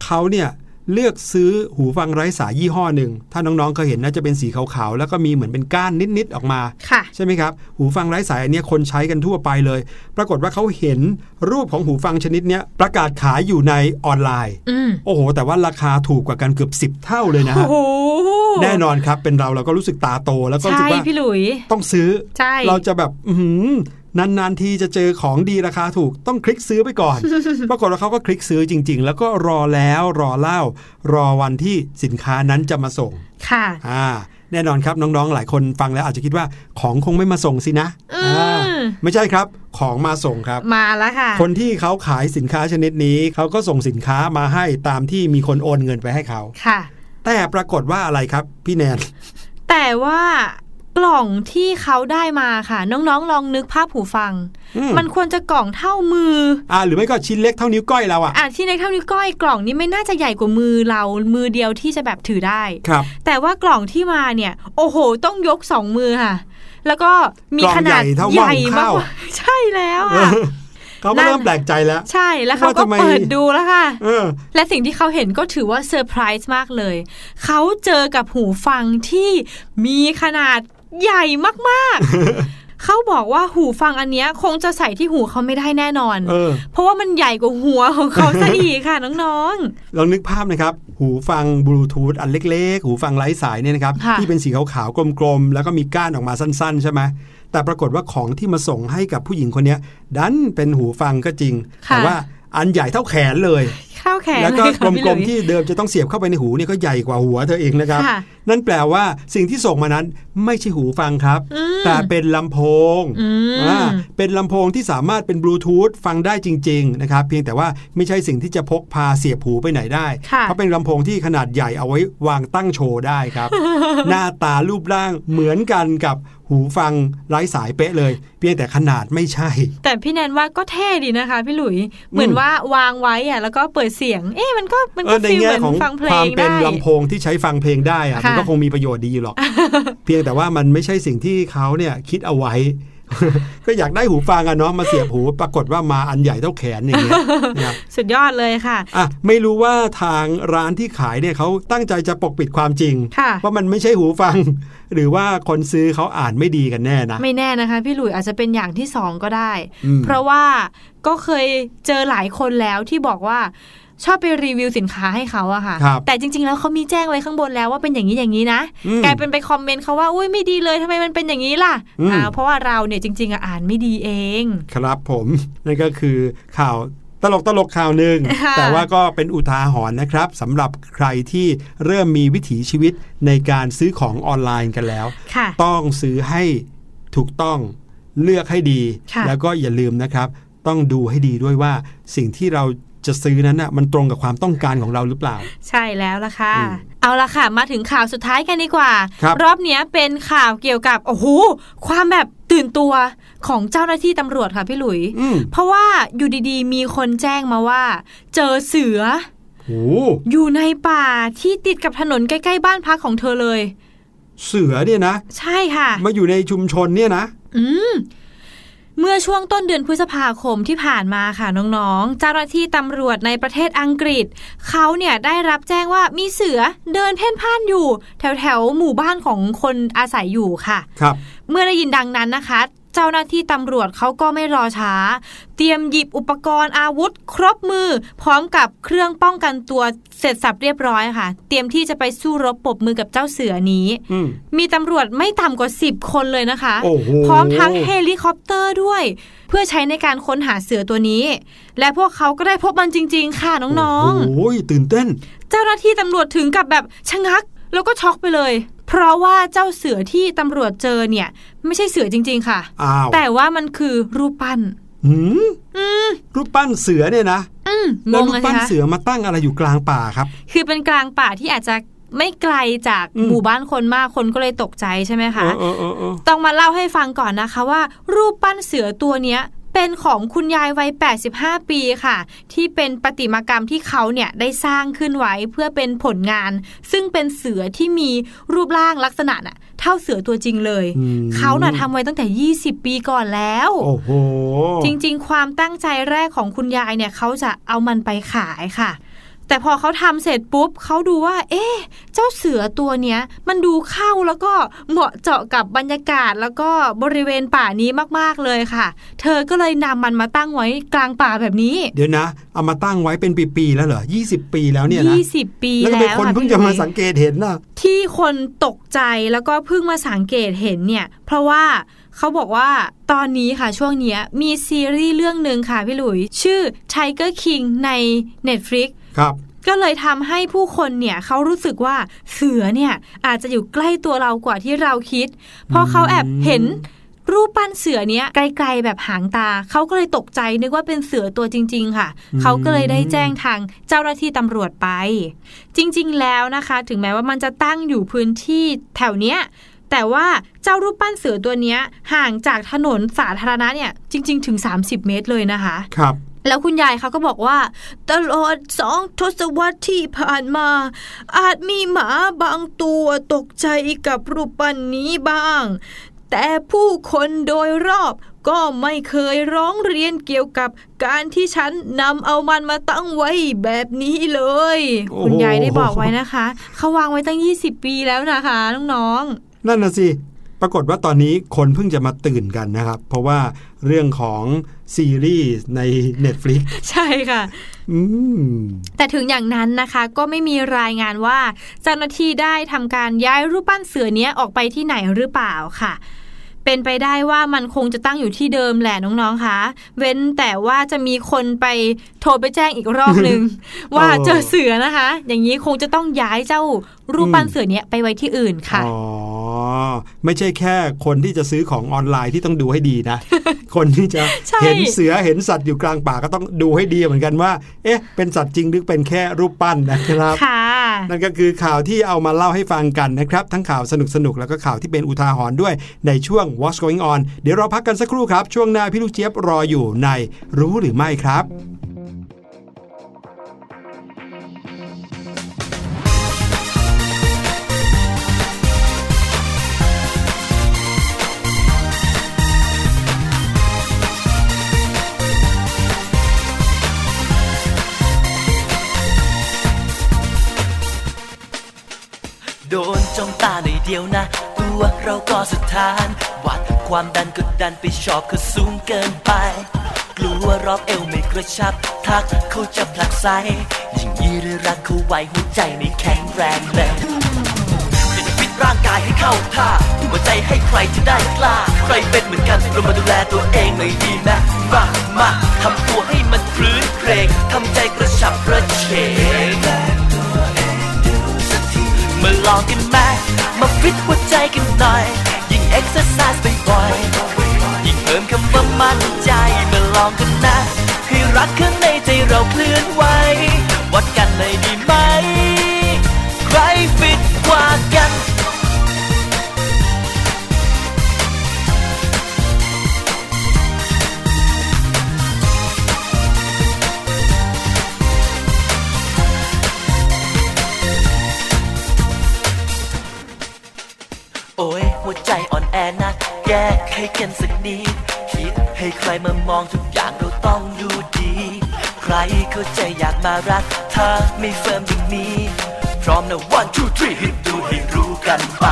เขาเนี่ย เลือกซื้อหูฟังไร้สายยี่ห้อหนึ่ง ถ้าน้องๆเคยเห็นน่าจะเป็นสีขาวๆ แล้วก็มีเหมือนเป็นก้านนิดๆออกมาค่ะใช่ไหมครับ หูฟังไร้สายอันเนี้ยคนใช้กันทั่วไปเลย ปรากฏว่าเขาเห็นรูปของหูฟังชนิดเนี้ยประกาศขายอยู่ในออนไลน์อืมโอ้โห แต่ว่าราคาถูกกว่ากันเกือบ 10 เท่าเลยนะโอ้ฮะโหแน่นอนครับเป็นเราเราก็รู้สึกตาโต แล้วก็รู้สึใช่กว่าพี่หลุยต้องซื้อใช่เราจะแบบอื้อหือ นานๆทีจะเจอของดีราคาถูกต้องคลิกซื้อไปก่อน ปรากฏว่าเขาก็คลิกซื้อจริง ๆ แล้วก็รอแล้วรอเล่า รอวันที่สินค้านั้นจะมาส่ง ค่ะ อ่า แน่นอนครับน้องๆ หลายคนฟังแล้วอาจจะคิดว่าของคงไม่มาส่งสินะอืมอ่าไม่ใช่ครับของมาส่งครับ มาแล้วค่ะ คนที่เขาขายสินค้าชนิดนี้เขาก็ส่งสินค้ามาให้ตามที่มีคนโอนเงินไปให้เขาค่ะ แต่ปรากฏว่าอะไรครับ พี่แนนแต่ว่า กล่องที่เขาได้มาค่ะ น้องๆ ลองนึกภาพหูฟังอืมมันควรจะกล่องเท่ามือ อ่า หรือไม่ก็ชิ้นเล็กเท่านิ้วก้อยเราอะอะที่ในเท่านิ้วก้อยกล่องนี้ไม่น่าจะใหญ่กว่ามือเรามือเดียวที่จะแบบถือได้ครับ แต่ว่ากล่องที่มาเนี่ย โอ้โห ต้องยกสองมือค่ะ แล้วก็มีกล่องขนาดใหญ่เท่าหม้อใหญ่หุงมาข้าวกๆใช่แล้วเอค่ะอเขาก็เริ่มแปลกใจแล้ว ใช่แล้วเขาว่าก็ทำไมเปิดดูแล้วค่ะเออและสิ่งที่เขาเห็นก็ถือว่าเซอร์ไพรส์มากเลย เขาเจอกับหูฟังที่มีขนาด ใหญ่มากๆ เขาบอกว่าหูฟังอันเนี้ยคงจะใส่ที่หูเขาไม่ได้แน่นอนเออเพราะว่ามันใหญ่กว่าหัวของเขาซะอีกค่ะน้องลองนึกภาพนะครับ หูฟังบลูทูธอันเล็ก ๆ หูฟังไร้สายเนี่ยนะครับค่ะที่เป็นสีขาวๆกลมๆแล้วก็มีก้านออกมาสั้น ๆ ใช่ไหมแต่ปรากฏว่าของที่มาส่งให้กับผู้หญิงคนเนี้ยดันเป็นหูฟังก็จริงค่ะแต่ว่าอันใหญ่เท่าแขนเลยๆ ข้าวแขนแล้วก็เลยค่ะพี่กหลลุมยๆที่เดิมจะต้องเสียบเข้าไปในหูเนี่ยก็ใหญ่กว่าหัวเธอเองนะครับค่ะนั่นแปลว่าสิ่งที่ส่งมานั้นไม่ใช่หูฟังครับอืมแต่เป็นลำโพงอืมอ่าเป็นลำโพงที่สามารถเป็นบลูทูธฟังได้จริงๆนะครับเพียงแต่ว่าไม่ใช่สิ่งที่จะพกพาเสียบหูไปไหนได้ค่ะเพราะเป็นลำโพงที่ขนาดใหญ่เอาไว้วางตั้งโชว์ได้ครับ หน้าตารูปร่างเหมือนกันกับหูฟังไร้สายเป๊ะเลย เพียงแต่ขนาดไม่ใช่ แต่พี่แนนว่าก็เท่ดีนะคะ พี่หลุย เหมือนว่าวางไว้อะแล้วก็เปิดเสียง เอ๊ะมันก็มันเอก็อในฟีลเหแง่มือนของฟังเพลความงเป็นได้ลำโพงที่ใช้ฟังเพลงได้อะค่ะมันก็คงมีประโยชน์ดีอยู่หรอก เพียงแต่ว่ามันไม่ใช่สิ่งที่เขาเนี่ยคิดเอาไว้ ก็อยากได้หูฟังอะเนาะมาเสียบหูปรากฏว่ามาอันใหญ่เท่าแขนอย่างเงี้ยนะครับสุดยอดเลยค่ะอะไม่รู้ว่าทางร้านที่ขายเนี่ยเขาตั้งใจจะปกปิดความจริงค่ะว่ามันไม่ใช่หูฟัง หรือว่าคนซื้อเขาอ่านไม่ดีกันแน่นะ ไม่แน่นะคะ พี่หลุยอาจจะเป็นอย่างที่สองก็ได้อืมเพราะว่าก็เคยเจอหลายคนแล้วที่บอกว่า ชอบไปรีวิวสินค้าให้เขาอะค่ะครับแต่จริง ๆ แล้วเขามีแจ้งไว้ข้างบนแล้วว่าเป็นอย่างนี้อย่างนี้นะอืมกลายเป็นไปคอมเมนต์เขาว่าอุ้ยไม่ดีเลยทำไมมันเป็นอย่างนี้ล่ะอืมอ่าเพราะว่าเราเนี่ยจริงๆอะอ่านไม่ดีเอง ครับผมนั่นก็คือข่าวตลกตลกข่าวหนึ่งค่ะแต่ว่าก็เป็นอุทาหรณ์นะครับสำหรับใครที่เริ่มมีวิถีชีวิตในการซื้อของออนไลน์กันแล้วค่ะต้องซื้อให้ถูกต้องเลือกให้ดีค่ะแล้วก็อย่าลืมนะครับ ต้องดูให้ดีด้วยว่าสิ่งที่เรา จะซื้อนั้นน่ะมันตรงกับความต้องการของเราหรือเปล่า ใช่แล้วล่ะค่ะอืมเอาละค่ะ มาถึงข่าวสุดท้ายกันดีกว่าครับรอบเนี้ยเป็นข่าวเกี่ยวกับโอ้โหความแบบตื่นตัวของเจ้าหน้าที่ตำรวจค่ะพี่หลุยอืมเพราะว่าอยู่ดีๆ มีคนแจ้งมาว่า เจอเสือโอ้อยู่ในป่าที่ติดกับถนนใกล้ๆบ้านพักของเธอเลย เสือเนี่ยนะ ใช่ค่ะ มาอยู่ในชุมชนเนี่ยนะ อืม เมื่อช่วงต้นเดือนพฤษภาคมที่ผ่านมาค่ะน้องๆ เจ้าหน้าที่ตำรวจในประเทศอังกฤษ เขาเนี่ยได้รับแจ้งว่ามีเสือเดินเพ่นพ่านอยู่ แถวๆหมู่บ้านของคนอาศัยอยู่ค่ะ ครับ เมื่อได้ยินดังนั้นนะคะ เจ้าหน้าที่ตำรวจเขาก็ไม่รอช้า เตรียมหยิบอุปกรณ์อาวุธ ครบมือ พร้อมกับเครื่องป้องกันตัวเสร็จสับเรียบร้อยค่ะ เตรียมที่จะไปสู้รบปรบมือกับเจ้าเสือนี้อืมมีตำรวจไม่ต่ำกว่า 10 คนเลยนะคะโอ้โหพร้อมทั้งเฮลิคอปเตอร์ด้วย เพื่อใช้ในการค้นหาเสือตัวนี้ และพวกเขาก็ได้พบมันจริง ๆ ค่ะน้องโอ้ยตื่นเต้นๆเจ้าหน้าที่ตำรวจถึงกับแบบชะงัก แล้วก็ช็อกไปเลย เพราะว่าเจ้าเสือที่ตำรวจเจอเนี่ย ไม่ใช่เสือจริง ๆ ค่ะอ้าวแต่ว่ามันคือรูปปั้นหืมรูปปั้นเสือเนี่ยนะอืมงแล้วงรูปเลยปั้นคะเสือมาตั้งอะไรอยู่กลางป่าครับ คือเป็นกลางป่าที่อาจจะไม่ไกลจากอืมหมู่บ้านคนมากคนก็เลยตกใจใช่ไหมคะเออเออเออต้องมาเล่าให้ฟังก่อนนะคะว่า รูปปั้นเสือตัวเนี้ย เป็นของคุณยายวัย 85 ปีค่ะ ที่เป็นประติมากรรมที่เขาเนี่ยได้สร้างขึ้นไว้เพื่อเป็นผลงาน ซึ่งเป็นเสือที่มีรูปร่างลักษณะน่ะเท่าเสือตัวจริงเลยอืมเขาน่ะทำไว้ตั้งแต่ 20 ปีก่อนแล้ว โอ้โห จริง ๆ ความตั้งใจแรกของคุณยายเนี่ยเขาจะเอามันไปขายค่ะ แต่พอเขาทำเสร็จปุ๊บเขาดูว่า เอ๊ะเจ้าเสือตัวเนี้ย มันดูเข้าแล้วก็เหมาะเจาะกับบรรยากาศแล้วก็บริเวณป่านี้มากๆเลยค่ะ เธอก็เลยนำมันมาตั้งไว้กลางป่าแบบนี้ เดี๋ยวนะ เอามาตั้งไว้เป็นปีๆแล้วเหรอ20 ปีแล้วเนี่ยนะ20ปีแล้วก็แล้เป็นวคนค่ะเพิ่งพี่จะมาหลุยสังเกตเห็นนะที่คนตกใจแล้วก็เพิ่งมาสังเกตเห็นเนี่ย เพราะว่าเขาบอกว่าตอนนี้ค่ะช่วงเนี้ยมีซีรีส์เรื่องหนึ่งค่ะพี่หลุย ชื่อ Tiger King ใน Netflix ครับ ก็เลยทำให้ผู้คนเนี่ยเขารู้สึกว่าเสือเนี่ยอาจจะอยู่ใกล้ตัวเรากว่าที่เราคิด เพราะเขาแอบเห็นรูปปั้นเสือเนี้ยไกลๆแบบหางตา เขาก็เลยตกใจนึกว่าเป็นเสือตัวจริง ๆ ค่ะอืมเขาก็เลยได้แจ้งทางเจ้าหน้าที่ตำรวจไป จริง ๆ แล้วนะคะ ถึงแม้ว่ามันจะตั้งอยู่พื้นที่แถวเนี้ยแต่ว่าเจ้ารูปปั้นเสือตัวเนี้ยห่างจากถนนสาธารณะเนี่ยจริง ๆ ถึง 30 เมตรเลยนะคะ ครับ แล้วคุณยายเขาก็บอกว่า ตลอดสองทศวรรษที่ผ่านมา อาจมีหมาบางตัวตกใจกับรูปปั้นนี้บ้าง แต่ผู้คนโดยรอบก็ไม่เคยร้องเรียนเกี่ยวกับการที่ฉันนำเอามันมาตั้งไว้แบบนี้เลยโอ้โหคุณยายได้บอกไว้นะคะ เขาวางไว้ตั้ง 20 ปีแล้วนะคะน้องๆนั่นน่ะสิ ปรากฏว่าตอนนี้คนเพิ่งจะมาตื่นกันนะครับ เพราะว่าเรื่องของซีรีส์ใน Netflix ใช่ค่ะอืมแต่ถึงอย่างนั้นนะคะก็ไม่มีรายงานว่า เจ้าหน้าที่ได้ทำการย้ายรูปปั้นเสือเนี้ยออกไปที่ไหนหรือเปล่าค่ะเป็นไปได้ว่ามันคงจะตั้งอยู่ที่เดิมแหละน้องๆคะเว้นแต่ว่าจะมีคนไปโทรไปแจ้งอีกรอบหนึ่งว่าเออเจอเสือนะคะ อย่างนี้คงจะต้องย้ายเจ้ารูปปั้นอืมเสือเนี้ยไปไว้ที่อื่นค่ะอ๋อ ไม่ใช่แค่คนที่จะซื้อของออนไลน์ที่ต้องดูให้ดีนะ คนที่จะใช่เห็นเสือเห็นสัตว์อยู่กลางป่าก็ต้องดูให้ดีเหมือนกันว่า เอ๊ะ เป็นสัตว์จริงหรือเป็นแค่รูปปั้นนะครับค่ะนั่นก็คือข่าวที่เอามาเล่าให้ฟังกันนะครับ ทั้งข่าวสนุกๆแล้วก็ข่าวที่เป็นอุทาหรณ์ด้วยในช่วง What's Going On เดี๋ยวเราพักกันสักครู่ครับ ช่วงหน้าพี่ลูกเจี๊ยบรออยู่ในรู้หรือไม่ครับ เดียวนะ ตัวเราก็สุดทานวัดความดันก็ดันไปชอบเขาสูงเกินไป กลัวรอบเอวไม่กระชับ ทักเขาจะผลักไสยิ่งยีหรือรักเขาไว้หัวใจไม่แข็งแรงเลยจะฟิตร่างกายให้เข้าท่าทุ่มหัวใจให้ใครจะได้กล้า ใครเป็นเหมือนกันเรามาดูแลตัวเองหน่อยดีไหมมามาทำตัวให้มันพรื้นเครงทำใจกระฉับกระเฉง มาลองกันไหมมาฟิตหัวใจกันหน่อย ยิ่งเอ็กซ์ไซส์บ่อยๆยิ่งเพิ่มคำว่ามั่นใจมาลองกันนะ ให้รักข้างในใจเราเคลื่อนไหววัดกันเลยดีไหม ใครฟิตกว่ากัน หัวใจอ่อนแอนะแก้ไขกันสักนิดคิดให้ใครมามองทุกอย่างเราต้องดูดี ใครเข้าใจอยากมารัก ถ้าไม่เฟิร์มอย่างนี้ พร้อมนะ one two three ให้ดูให้รู้กันไป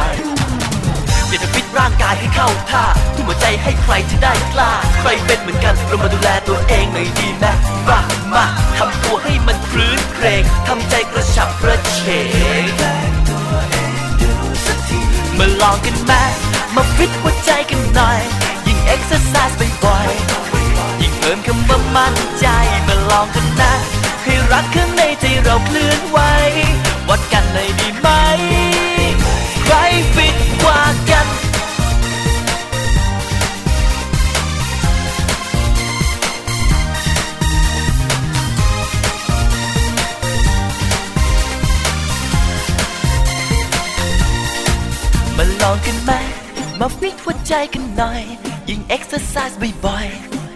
เดี๋ยวจะฟิตร่างกายให้เข้าท่าทุ่มหัวใจให้ใครจะได้กล้า ใครเป็นเหมือนกันเรามาดูแลตัวเองหน่อยดีไหมมามาทำตัวให้มันคลื้นเครงทำใจกระฉับกระเฉง มาลองกันไหมมาฟิตหัวใจกันหน่อย ยิ่ง exercise บ่อยๆยิ่งเพิ่มคำว่ามั่นใจ มาลองกันนะ ให้รักข้างในใจเราเคลื่อนไหว วัดกันเลยดีไหม ลองกันไหมมาฟิตหัวใจกันหน่อย ยิ่งเอ็กซ์ไซส์บ่อย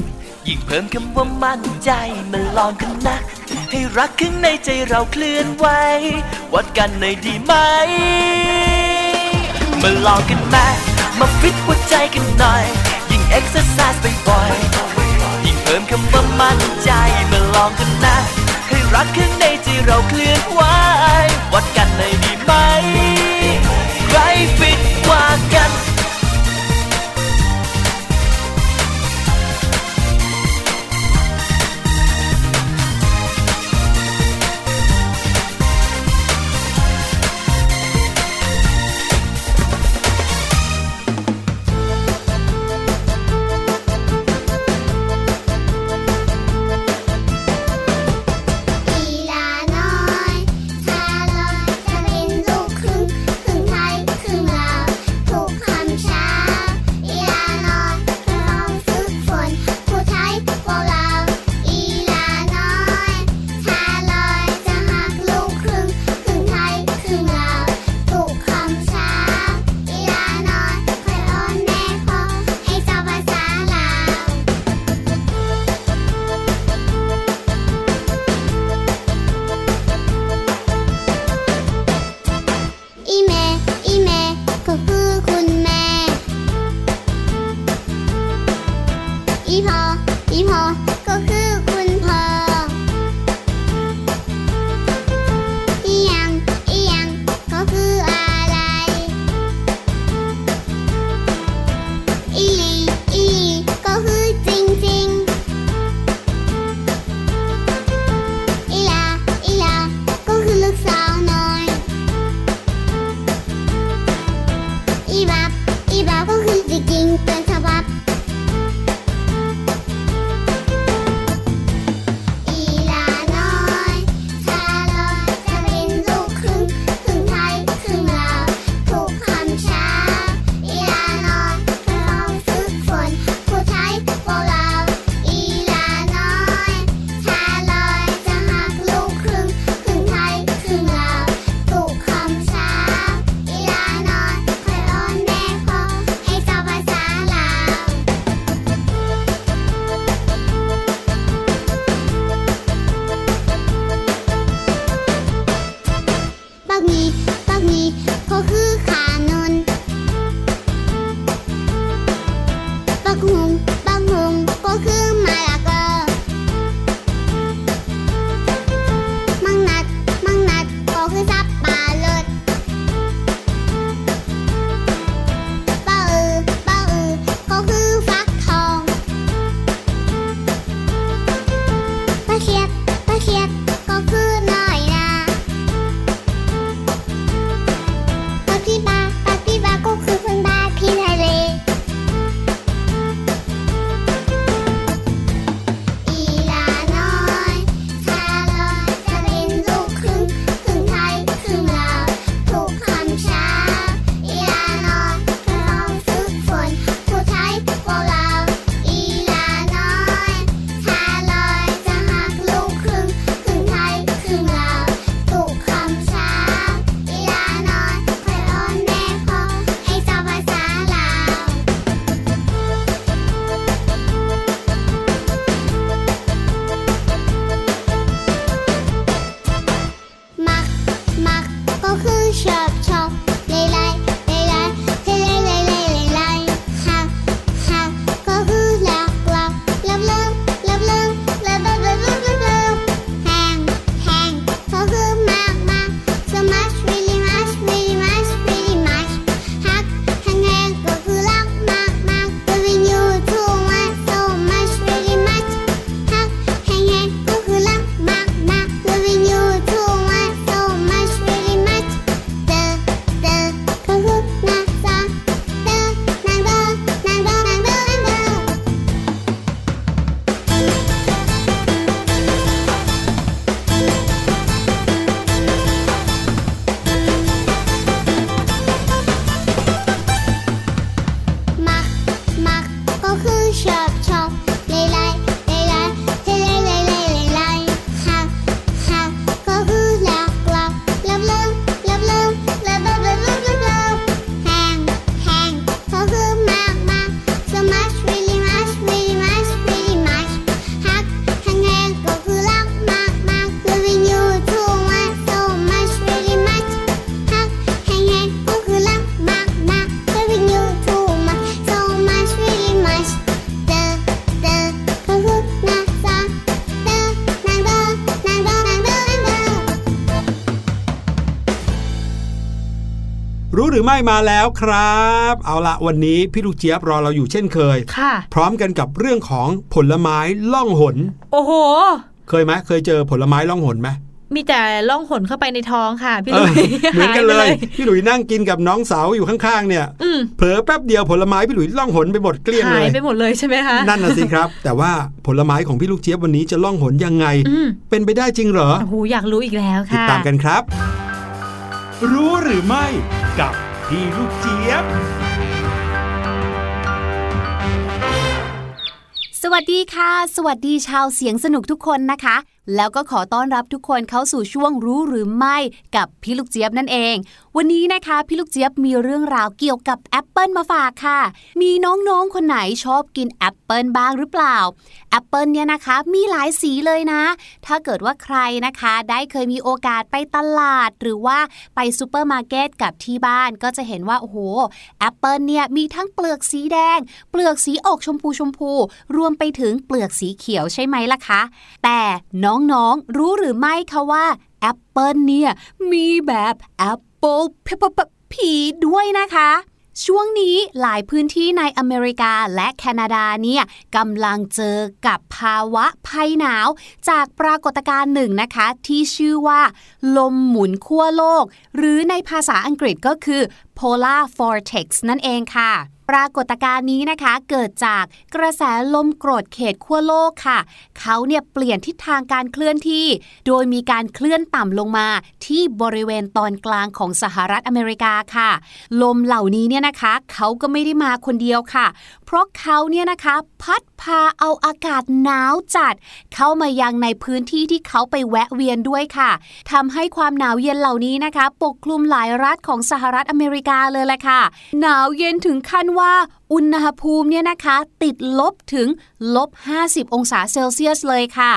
ๆ ยิ่งเพิ่มคำว่ามั่นใจมาลองกันนะ ให้รักข้างในใจเราเคลื่อนไหววัดกันหน่อยดีไหม มาลองกันไหมมาฟิตหัวใจกันหน่อย ยิ่งเอ็กซ์ไซส์บ่อยๆ ยิ่งเพิ่มคำว่ามั่นใจมาลองกันนะ ให้รักข้างในใจเราเคลื่อนไหววัดกันเลยดีไหม ม่มาแล้วครับ เอาละวันนี้พี่ลูกเจี๊ยบรอเราอยู่เช่นเคย ค่ะ พร้อมกันกับเรื่องของผลไม้ล่องหน โอ้โห เคยไหมเคยเจอผลไม้ล่องหนไหมมีแต่ล่องหนเข้าไปในท้องค่ะ พี่เอลุอยเหมือนกันหาเลไปยพี่หลุยนั่งกินกับน้องสาวอยู่ข้างๆ เนี่ยอืมเผลอแป๊บเดียวผลไม้พี่หลุยล่องหนไปหมดเกลี้ยงหาเลยยไปหมดเลยใช่ไหมคะนั่นน่ะสิครับ แต่ว่าผลไม้ของพี่ลูกเจี๊ยบวันนี้จะล่องหนยังไงอืมเป็นไปได้จริงเหรอโอ้โหอยากรู้อีกแล้วติดค่ะตามกันครับ รู้หรือไม่กับ พี่ลูกเจี๊ยบ สวัสดีค่ะ สวัสดีชาวเสียงสนุกทุกคนนะคะ แล้วก็ขอต้อนรับทุกคนเข้าสู่ช่วงรู้หรือไม่กับพี่ลูกเจี๊ยบนั่นเอง วันนี้นะคะ พี่ลูกเจี๊ยบมีเรื่องราวเกี่ยวกับแอปเปิลมาฝากค่ะ มีน้องๆคนไหนชอบกินแอปเปิลบ้างหรือเปล่าแอปเปิลเนี่ยนะคะมีหลายสีเลยนะ ถ้าเกิดว่าใครนะคะ ได้เคยมีโอกาสไปตลาด หรือว่าไปซูเปอร์มาร์เก็ตกับที่บ้านก็จะเห็นว่าโอ้โหแอปเปิลเนี่ยมีทั้งเปลือกสีแดง เปลือกสีออกชมพูชมพู รวมไปถึงเปลือกสีเขียวใช่ไหมล่ะคะ แต่น้องๆ รู้หรือไม่คะว่าแอปเปิลเนี่ย มีแบบแอปเปิลผีด้วยนะคะช่วงนี้หลายพื้นที่ในอเมริกาและแคนาดาเนี่ยกำลังเจอกับภาวะภัยหนาว จากปรากฏการณ์หนึ่งนะคะ ที่ชื่อว่า ลมหมุนขั้วโลก หรือในภาษาอังกฤษก็คือ polar vortex นั่นเองค่ะ ปรากฏการณ์นี้นะคะเกิดจากกระแสลมโกรดเขตขั้วโลกค่ะ เขาเนี่ยเปลี่ยนทิศทางการเคลื่อนที่ โดยมีการเคลื่อนต่ำลงมาที่บริเวณตอนกลางของสหรัฐอเมริกาค่ะ ลมเหล่านี้เนี่ยนะคะเขาก็ไม่ได้มาคนเดียวค่ะ เพราะเขาเนี่ยนะคะพัดพาเอาอากาศหนาวจัด เข้ามายังในพื้นที่ที่เขาไปแวะเวียนด้วยค่ะทำให้ความหนาวเย็นเหล่านี้นะคะ ปกคลุมหลายรัฐของสหรัฐอเมริกาเลยแหละค่ะ หนาวเย็นถึงขั้นว่าอุณหภูมิเนี่ยนะคะ ติดลบถึงลบ 50 องศาเซลเซียสเลยค่ะ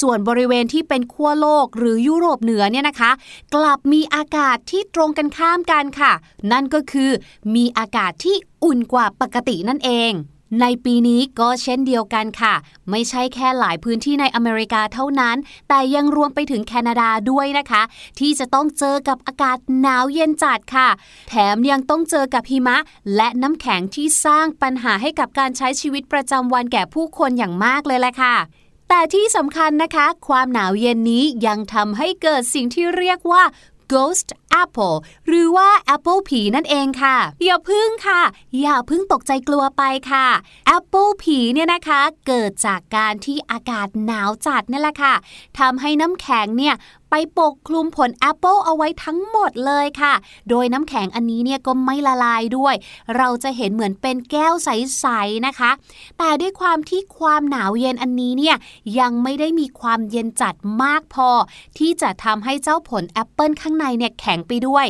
ส่วนบริเวณที่เป็นขั้วโลกหรือยุโรปเหนือเนี่ยนะคะ กลับมีอากาศที่ตรงกันข้ามกันค่ะ นั่นก็คือมีอากาศที่อุ่นกว่าปกตินั่นเอง ในปีนี้ก็เช่นเดียวกันค่ะ ไม่ใช่แค่หลายพื้นที่ในอเมริกาเท่านั้น แต่ยังรวมไปถึงแคนาดาด้วยนะคะ ที่จะต้องเจอกับอากาศหนาวเย็นจัดค่ะ แถมยังต้องเจอกับหิมะ และน้ำแข็งที่สร้างปัญหาให้กับการใช้ชีวิตประจำวันแก่ผู้คนอย่างมากเลยแหละค่ะแต่ที่สำคัญนะคะ ความหนาวเย็นนี้ยังทำให้เกิดสิ่งที่เรียกว่า ghost apple หรือว่า apple ผีนั่นเองค่ะอย่าพึ่งค่ะ อย่าพึ่งตกใจกลัวไปค่ะ apple ผีเนี่ยนะคะเกิดจากการที่อากาศหนาวจัดนี่แหละค่ะทำให้น้ำแข็งเนี่ย ไปปกคลุมผลแอปเปิลเอาไว้ทั้งหมดเลยค่ะ โดยน้ำแข็งอันนี้เนี่ยก็ไม่ละลายด้วย เราจะเห็นเหมือนเป็นแก้วใสๆนะคะ แต่ด้วยความที่ความหนาวเย็นอันนี้เนี่ยยังไม่ได้มีความเย็นจัดมากพอ ที่จะทำให้เจ้าผลแอปเปิลข้างในเนี่ยแข็งไปด้วย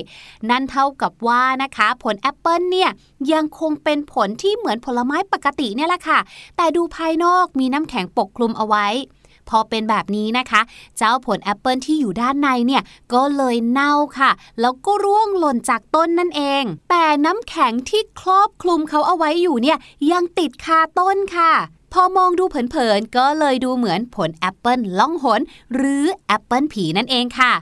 นั่นเท่ากับว่านะคะ ผลแอปเปิลเนี่ยยังคงเป็นผลที่เหมือนผลไม้ปกติเนี่ยแหละค่ะ แต่ดูภายนอกมีน้ำแข็งปกคลุมเอาไว้ พอเป็นแบบนี้นะคะ เจ้าผลแอปเปิลที่อยู่ด้านในเนี่ยก็เลยเน่าค่ะ แล้วก็ร่วงหล่นจากต้นนั่นเอง แต่น้ำแข็งที่ครอบคลุมเขาเอาไว้อยู่เนี่ยยังติดคาต้นค่ะพอมองดูเผินๆ ก็เลยดูเหมือนผลแอปเปิลล่องหน หรือแอปเปิลผีนั่นเองค่ะ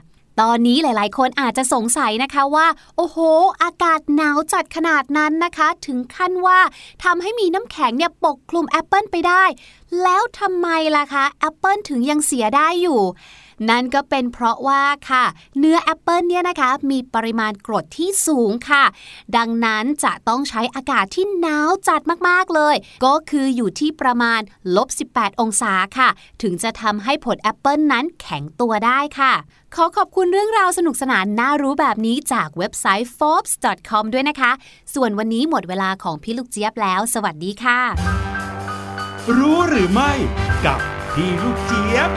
ตอนนี้หลาย ๆ คนอาจจะสงสัยนะคะว่า โอ้โห อากาศหนาวจัดขนาดนั้นนะคะ ถึงขั้นว่าทำให้มีน้ำแข็งเนี่ยปกคลุมแอปเปิลไปได้ แล้วทำไมล่ะคะแอปเปิลถึงยังเสียได้อยู่ นั่นก็เป็นเพราะว่าค่ะ เนื้อแอปเปิลเนี่ยนะคะ มีปริมาณกรดที่สูงค่ะ ดังนั้นจะต้องใช้อากาศที่หนาวจัดมากๆเลย ก็คืออยู่ที่ประมาณลบ18 องศาค่ะ ถึงจะทำให้ผลแอปเปิลนั้นแข็งตัวได้ค่ะ ขอขอบคุณเรื่องราวสนุกสนานน่ารู้แบบนี้จากเว็บไซต์ forbes.com ด้วยนะคะ ส่วนวันนี้หมดเวลาของพี่ลูกเจี๊ยบแล้ว สวัสดีค่ะ รู้หรือไม่กับพี่ลูกเจี๊ยบ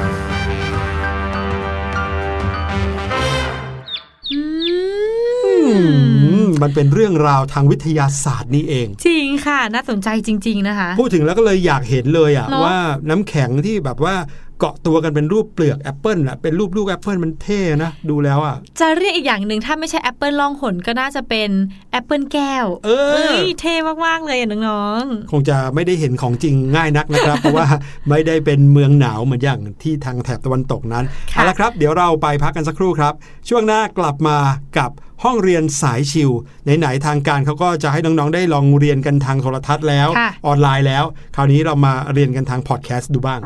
มอืมมันเป็นเรื่องราวทางวิทยาศาสตร์นี่เอง จริงค่ะ น่าสนใจจริง ๆ นะคะ พูดถึงแล้วก็เลยอยากเห็นเลยอะเนอะว่าน้ำแข็งที่แบบว่า เกาะตัวกันเป็นรูปเปลือกแอปเปิลอะเป็นรูปลูกแอปเปิลมันเท่นะ ดูแล้วอะจะเรียกอีกอย่างหนึ่งถ้าไม่ใช่แอปเปิลล่องหนก็น่าจะเป็นแอปเปิลแก้ว เออยเท่มากๆเลยอะน้องคงจะไม่ได้เห็นของจริงง่ายนักนะครับ เพราะว่าไม่ได้เป็นเมืองหนาวเหมือนอย่างที่ทางแถบตะวันตกนั้นค่ะเอาละครับ เดี๋ยวเราไปพักกันสักครู่ครับ ช่วงหน้ากลับมากับห้องเรียนสายชิวไหนๆทางการเขาก็จะให้น้องๆได้ลองเรียนกันทางโทรทัศน์แล้วค่ะออนไลน์แล้ว คราวนี้เรามาเรียนกันทางพอดแคสต์ดูบ้าง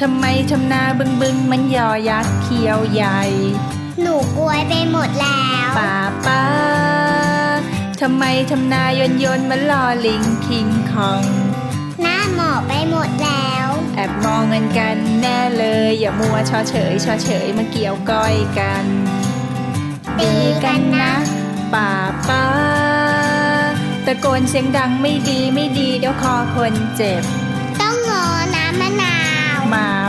ทำไมทำนาบึงบึงมันยอยักษ์เขียวใหญ่ หนูกลัวไปหมดแล้วป้าป้าทำไมทำนายนยนมันลอลิงคิงคอง หน้าหมอไปหมดแล้ว แอบมองเงินกันแน่เลย อย่ามัวชอเฉยชอเฉยมาเกี่ยวก้อยกันตีกันนะป้าป้าตะโกนเสียงดังไม่ดีไม่ดีเดี๋ยวคอคนเจ็บ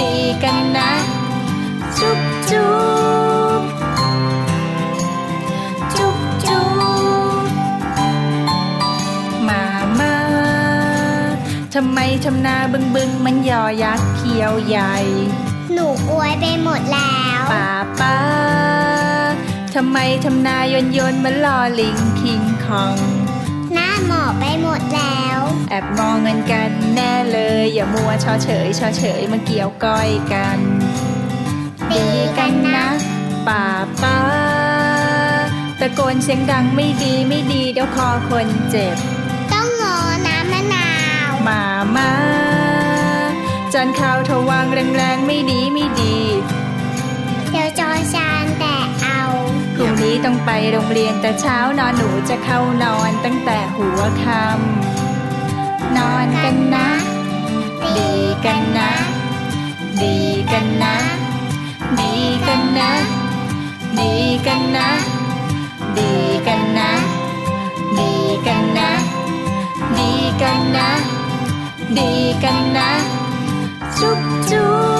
ดีกันนะ จุ๊บจุ๊บจุ๊บจุ๊บมามาทำไมทำนาบึงบึงมันยอยักษ์เขียวใหญ่ หนูกลัวไปหมดแล้วป้าป้าทำไมทำนายนยนมันลอลิงคิงคอง หน้าหมอไปหมดแล้ว แอบมองเงินกันแน่เลย อย่ามัวชอเฉยชอเฉยมาเกี่ยวก้อยกันตีกันนะป้าป้าตะโกนเสียงดังไม่ดีไม่ดีเดี๋ยวคอคนเจ็บ ต้องงอน้ำมะนาวมามาจานข้าวทวางแรงๆไม่ดีไม่ดีเดี๋ ต้องไปโรงเรียนแต่เช้านอนหนูจะเข้านอนตั้งแต่หัวค่ำนอนกันนะ ดีกันนะ ดีกันนะ ดีกันนะ ดีกันนะ ดีกันนะ ดีกันนะ ดีกันนะ ดีกันนะ จุ๊บจุ๊บ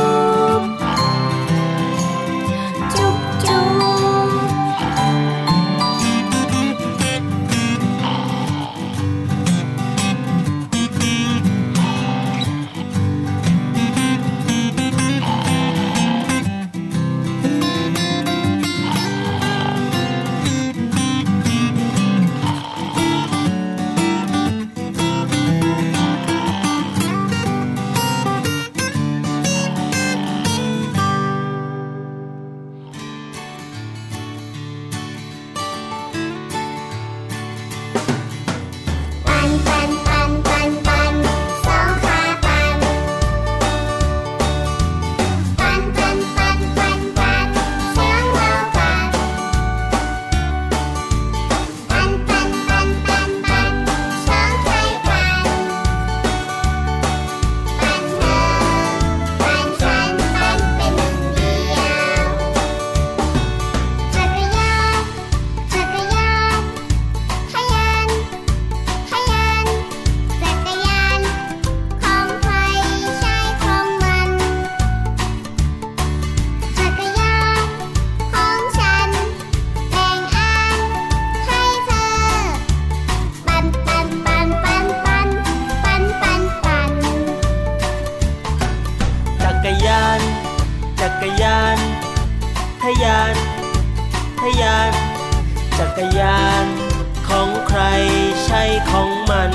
ของมัน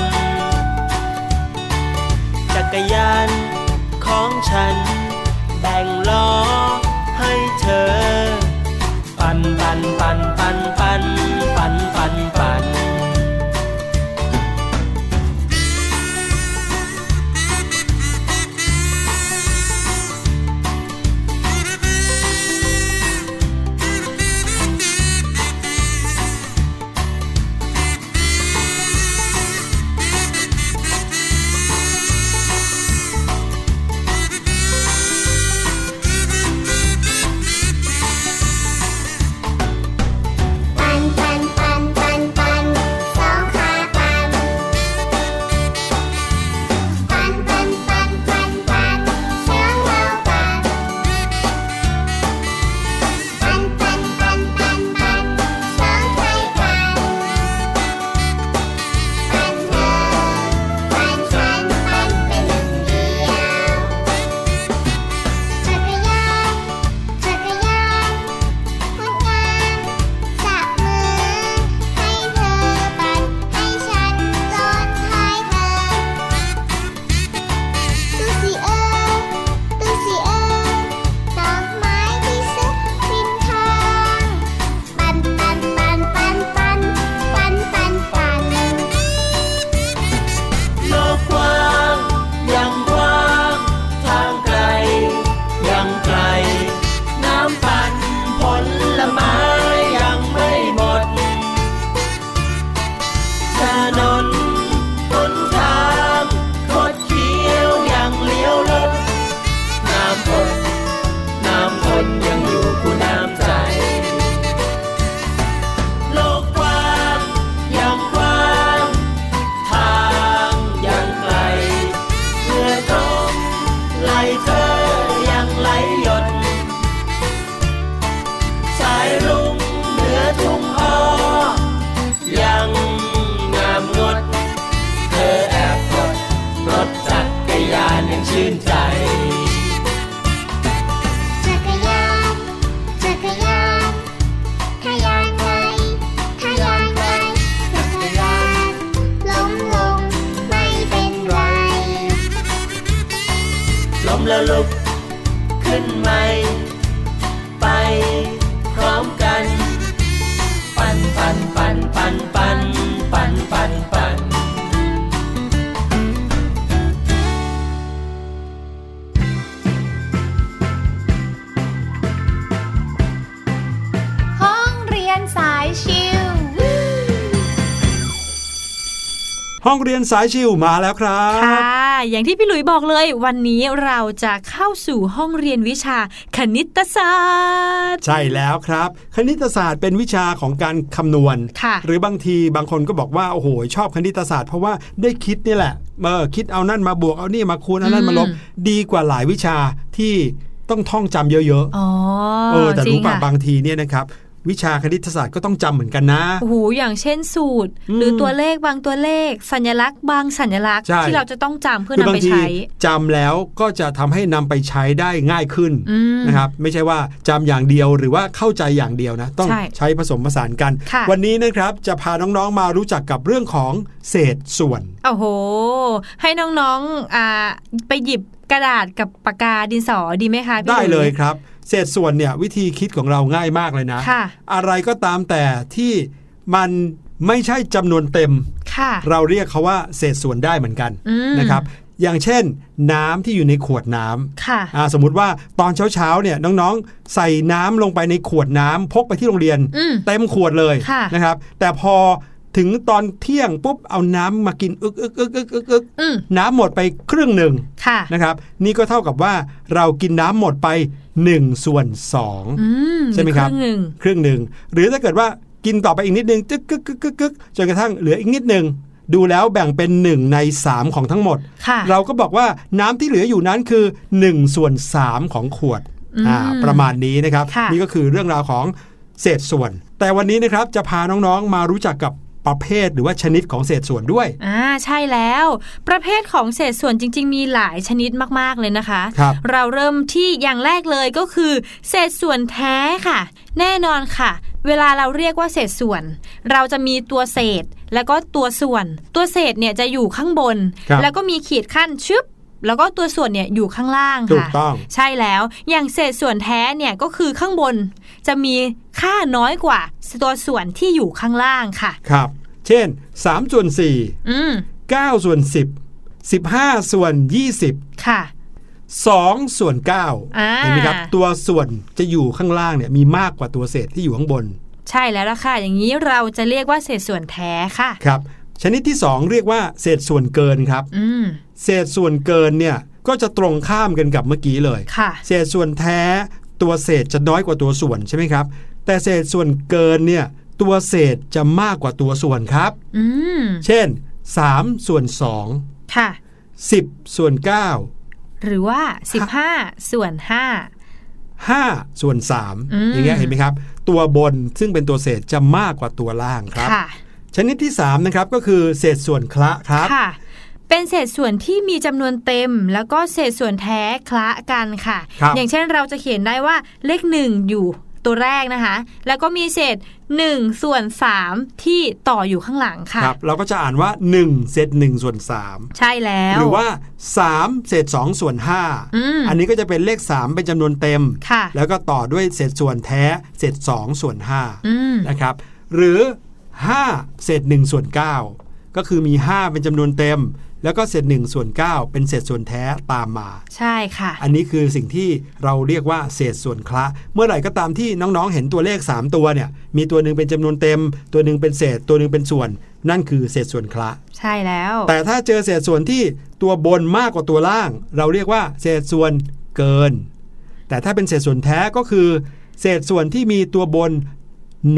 จักรยานของฉัน แบ่งล้อให้เธอ ปันปันปันปันปันปัน ห้องเรียนสายชิวมาแล้วครับค่ะอย่างที่พี่หลุยบอกเลย วันนี้เราจะเข้าสู่ห้องเรียนวิชาคณิตศาสตร์ ใช่แล้วครับ คณิตศาสตร์เป็นวิชาของการคำนวณค่ะหรือบางทีบางคนก็บอกว่าโอ้โหชอบคณิตศาสตร์เพราะว่าได้คิดนี่แหละเออคิดเอานั่นมาบวกเอานี่มาคูณเอานั่นมาลบอืมดีกว่าหลายวิชาที่ต้องท่องจำเยอะอ๋อๆเออแต่จริรู้งป่ะค่ะบางทีเนี่ยนะครับ วิชาคณิตศาสตร์ก็ต้องจำเหมือนกันนะโอ้โหอย่างเช่นสูตรอืมหรือตัวเลขบางตัวเลข สัญลักษณ์บางสัญลักษณ์ใช่ที่เราจะต้องจำเพื่อคืนำบางไปทีใช้จำแล้วก็จะทำให้นำไปใช้ได้ง่ายขึ้นอืมนะครับไม่ใช่ว่าจำอย่างเดียวหรือว่าเข้าใจอย่างเดียวนะ ต้องใช่ใช้ผสมผสานกันค่ะวันนี้นะครับจะพาน้องๆมารู้จักกับเรื่องของเศษส่วนโอ้โห ให้น้องๆอ่าไปหยิบกระดาษกับปากกาดินสอดีไหมคะพี่ได้หเลยครับ เศษส่วนเนี่ยวิธีคิดของเราง่ายมากเลยนะค่ะอะไรก็ตามแต่ที่มันไม่ใช่จำนวนเต็มค่ะเราเรียกเขาว่าเศษส่วนได้เหมือนกันอืมนะครับอย่างเช่น น้ำที่อยู่ในขวดน้ำค่ะอ่าสมมติว่าตอนเช้าๆเนี่ยน้องๆ ใส่น้ำลงไปในขวดน้ำพกไปที่โรงเรียนอืมเต็มขวดเลยค่ะนะครับแต่พอ ถึงตอนเที่ยงปุ๊บเอาน้ำมากินอึกอึกอึกอึกอึกอึกอืมน้ำหมดไปครึ่งหนึ่งค่ะนะครับ นี่ก็เท่ากับว่าเรากินน้ำหมดไป1ส่วน2อืมใช่ไหมครับงหนึ่งครึ่งหนึ่งหรือถ้าเกิดว่ากินต่อไปอีกนิดนึงจึ๊กกึกกึกกึกกึกจนกระทั่งเหลืออีกนิดนึงดูแล้วแบ่งเป็น1ใน 3 ของทั้งหมดค่ะเราก็บอกว่าน้ำที่เหลืออยู่นั้นคือ1ส่วน3ของขวดอืมอ่าประมาณนี้นะครับค่ะนี่ก็คือเรื่องราวของเศษส่วน แต่วันนี้นะครับจะพาน้องๆมารู้จักกับ ประเภทหรือว่าชนิดของเศษส่วนด้วย อ่าใช่แล้ว ประเภทของเศษส่วนจริง ๆ มีหลายชนิดมากๆเลยนะคะครับเราเริ่มที่อย่างแรกเลยก็คือ เศษส่วนแท้ค่ะ แน่นอนค่ะ เวลาเราเรียกว่าเศษส่วน เราจะมีตัวเศษแล้วก็ตัวส่วน ตัวเศษเนี่ยจะอยู่ข้างบนครับแล้วก็มีขีดขั้นชึบ แล้วก็ตัวส่วนเนี่ยอยู่ข้างล่างถูกค่ะต้องใช่แล้วอย่างเศษส่วนแท้เนี่ยก็คือข้างบนจะมีค่าน้อยกว่าตัวส่วนที่อยู่ข้างล่างค่ะ ครับ เช่น3ส่วนอืม4 9ส่วน10 15 ส่วน 20 ค่ะ2ส่วนอ่า9เห็นไหมครับ ตัวส่วนจะอยู่ข้างล่างเนี่ยมีมากกว่าตัวเศษที่อยู่ข้างบน ใช่แล้วล่ะค่ะ อย่างนี้เราจะเรียกว่าเศษส่วนแท้ค่ะ ครับ ชนิดที่ 2 เรียกว่าเศษส่วนเกินครับอืมเศษส่วนเกินเนี่ยก็จะตรงข้ามกันกับเมื่อกี้เลยค่ะเศษส่วนแท้ตัวเศษจะน้อยกว่าตัวส่วนใช่ไหมครับ แต่เศษส่วนเกินเนี่ยตัวเศษจะมากกว่าตัวส่วนครับอืมเช่น3ส่วน2ค่ะ10ส่วน9หรือว่า 15 ส่วน5ส่วนอืม3อย่างเงี้ยเห็นไหมครับ ตัวบนซึ่งเป็นตัวเศษจะมากกว่าตัวล่างครับ5ค่ะ ชนิดที่3นะครับก็คือเศษส่วนคละครับค่ะ เป็นเศษส่วนที่มีจำนวนเต็ม แล้วก็เศษส่วนแท้คละกันค่ะครับอย่างเช่นเราจะเขียนได้ว่าเลขหนึ่งอยู่ตัวแรกนะคะ แล้วก็มีเศษ1ส่วน3ที่ต่ออยู่ข้างหลังค่ะครับเราก็จะอ่านว่า 1 เศษ1ส่วน3ใช่แล้ว หรือว่า 3 เศษ2ส่วน5อืมอันนี้ก็จะเป็นเลข 3 เป็นจำนวนเต็มค่ะแล้วก็ต่อด้วยเศษส่วนแท้ เศษ2ส่วนอืม5นะครับ หรือ 5 เศษ1ส่วน9 ก็คือมี 5 เป็นจำนวนเต็ม แล้วก็เศษ1ส่วน9 เป็นเศษส่วนแท้ตามมา ใช่ค่ะ อันนี้คือสิ่งที่เราเรียกว่าเศษส่วนคละ เมื่อไหร่ก็ตามที่น้องๆ เห็นตัวเลข 3 ตัวเนี่ย มีตัวหนึ่งเป็นจำนวนเต็ม ตัวหนึ่งเป็นเศษ ตัวหนึ่งเป็นส่วน นั่นคือเศษส่วนคละ ใช่แล้ว แต่ถ้าเจอเศษส่วนที่ตัวบนมากกว่าตัวล่าง เราเรียกว่าเศษส่วนเกิน แต่ถ้าเป็นเศษส่วนแท้ก็คือเศษส่วนที่มีตัวบน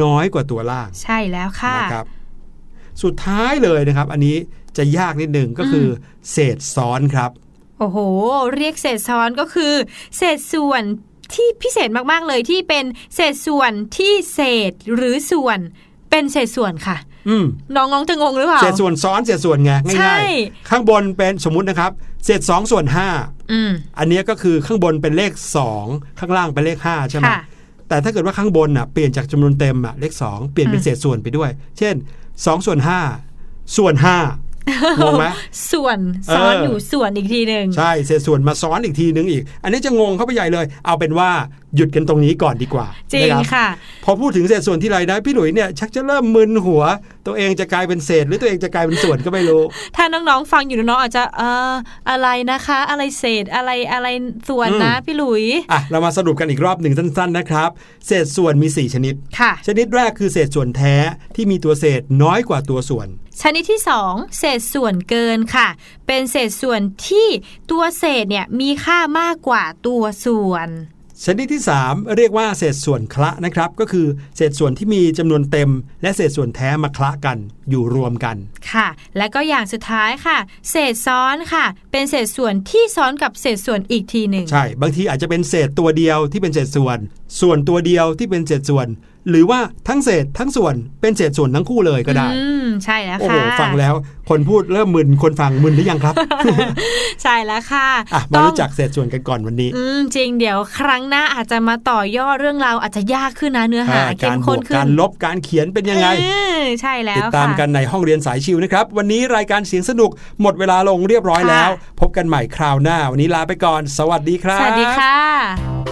น้อยกว่าตัวล่าง ใช่แล้วค่ะนะครับสุดท้ายเลยนะครับ อันนี้จะยากนิดหนึ่งก็คืออเศษซ้อนครับ โอ้โห เรียกเศษซ้อนก็คือ เศษส่วนที่พิเศษมากๆเลยที่เป็นเศษส่วนที่เศษหรือส่วนเป็นเศษส่วนค่ะอืมน้องๆจะงงหรือเปล่าเศษส่วนซ้อนเศษส่วนไงใช่ง่ายๆข้างบนเป็นสมมุตินะครับ เศษ2ส่วนอืม5อันเนี้ยก็คือข้างบนเป็นเลข2ข้างล่างเป็นเลข5ใช่ไหมค่ะ แต่ถ้าเกิดว่าข้างบนอะเปลี่ยนจากจำนวนเต็มอะเลข2เปลี่ยนเป็นอืมเศษส่วนไปด้วย เช่น2ส่วน5ส่วนงงไหมส่วนซ้อนเออออยู่ส่วนอีกทีหนึ่งใช่เศษส่วนมาซ้อนอีกทีนึงอีก อันนี้จะงงเข้าไปใหญ่เลย เอาเป็นว่า หยุดกันตรงนี้ก่อนดีกว่าจริงนบค่ะ พอพูดถึงเศษส่วนที่ไรนะพี่หลุยเนี่ยชักจะเริ่มมึนหัว ตัวเองจะกลายเป็นเศษ หรือตัวเองจะกลายเป็นส่วนก็ไม่รู้ ถ้าน้องๆฟังอยู่น้องๆอาจจะเอ่ออะไรนะคะ อะไรเศษอะไรอะไรส่วนนะอืมพี่หลุยอะเรามาสรุปกันอีกรอบหนึ่งสั้น ๆนะครับ เศษส่วนมี 4 ชนิดค่ะ ชนิดแรกคือเศษส่วนแท้ที่มีตัวเศษน้อยกว่าตัวส่วนชนิดที่ 2 เศษส่วนเกินค่ะ เป็นเศษส่วนที่ตัวเศษเนี่ยมีค่ามากกว่าตัวส่วน ชนิดที่ 3 เรียกว่าเศษส่วนคละนะครับ ก็คือเศษส่วนที่มีจำนวนเต็ม และเศษส่วนแท้มาคละกันอยู่รวมกัน ค่ะ และก็อย่างสุดท้ายค่ะ เศษซ้อนค่ะ เป็นเศษส่วนที่ซ้อนกับเศษส่วนอีกทีหนึ่งใช่ บางทีอาจจะเป็นเศษตัวเดียวที่เป็นเศษส่วน ส่วนตัวเดียวที่เป็นเศษส่วน หรือว่าทั้งเศษทั้งส่วนเป็นเศษส่วนทั้งคู่เลยก็ได้อืมใช่แล้วโอ้โหค่ะฟังแล้วคนพูดเริ่มมึนคนฟังมึนหรือยังครับ ใช่แล้วค่ะอะมาต้องรู้จักเศษส่วนกันก่อนวันนี้ อืมจริงเดี๋ยวครั้งหน้าอาจจะมาต่อยอดเรื่องราวอาจจะยากขึ้นนะเนื้อหาอ่าเข้การมบข้วนกขึ้นการลบการเขียนเป็นยังไงเออใช่แล้วติดตามค่ะกันในห้องเรียนสายชิวนะครับ วันนี้รายการเสียงสนุกหมดเวลาลงเรียบร้อยแล้วค่ะพบกันใหม่คราวหน้า วันนี้ลาไปก่อน สวัสดีครับ สวัสดีค่ะ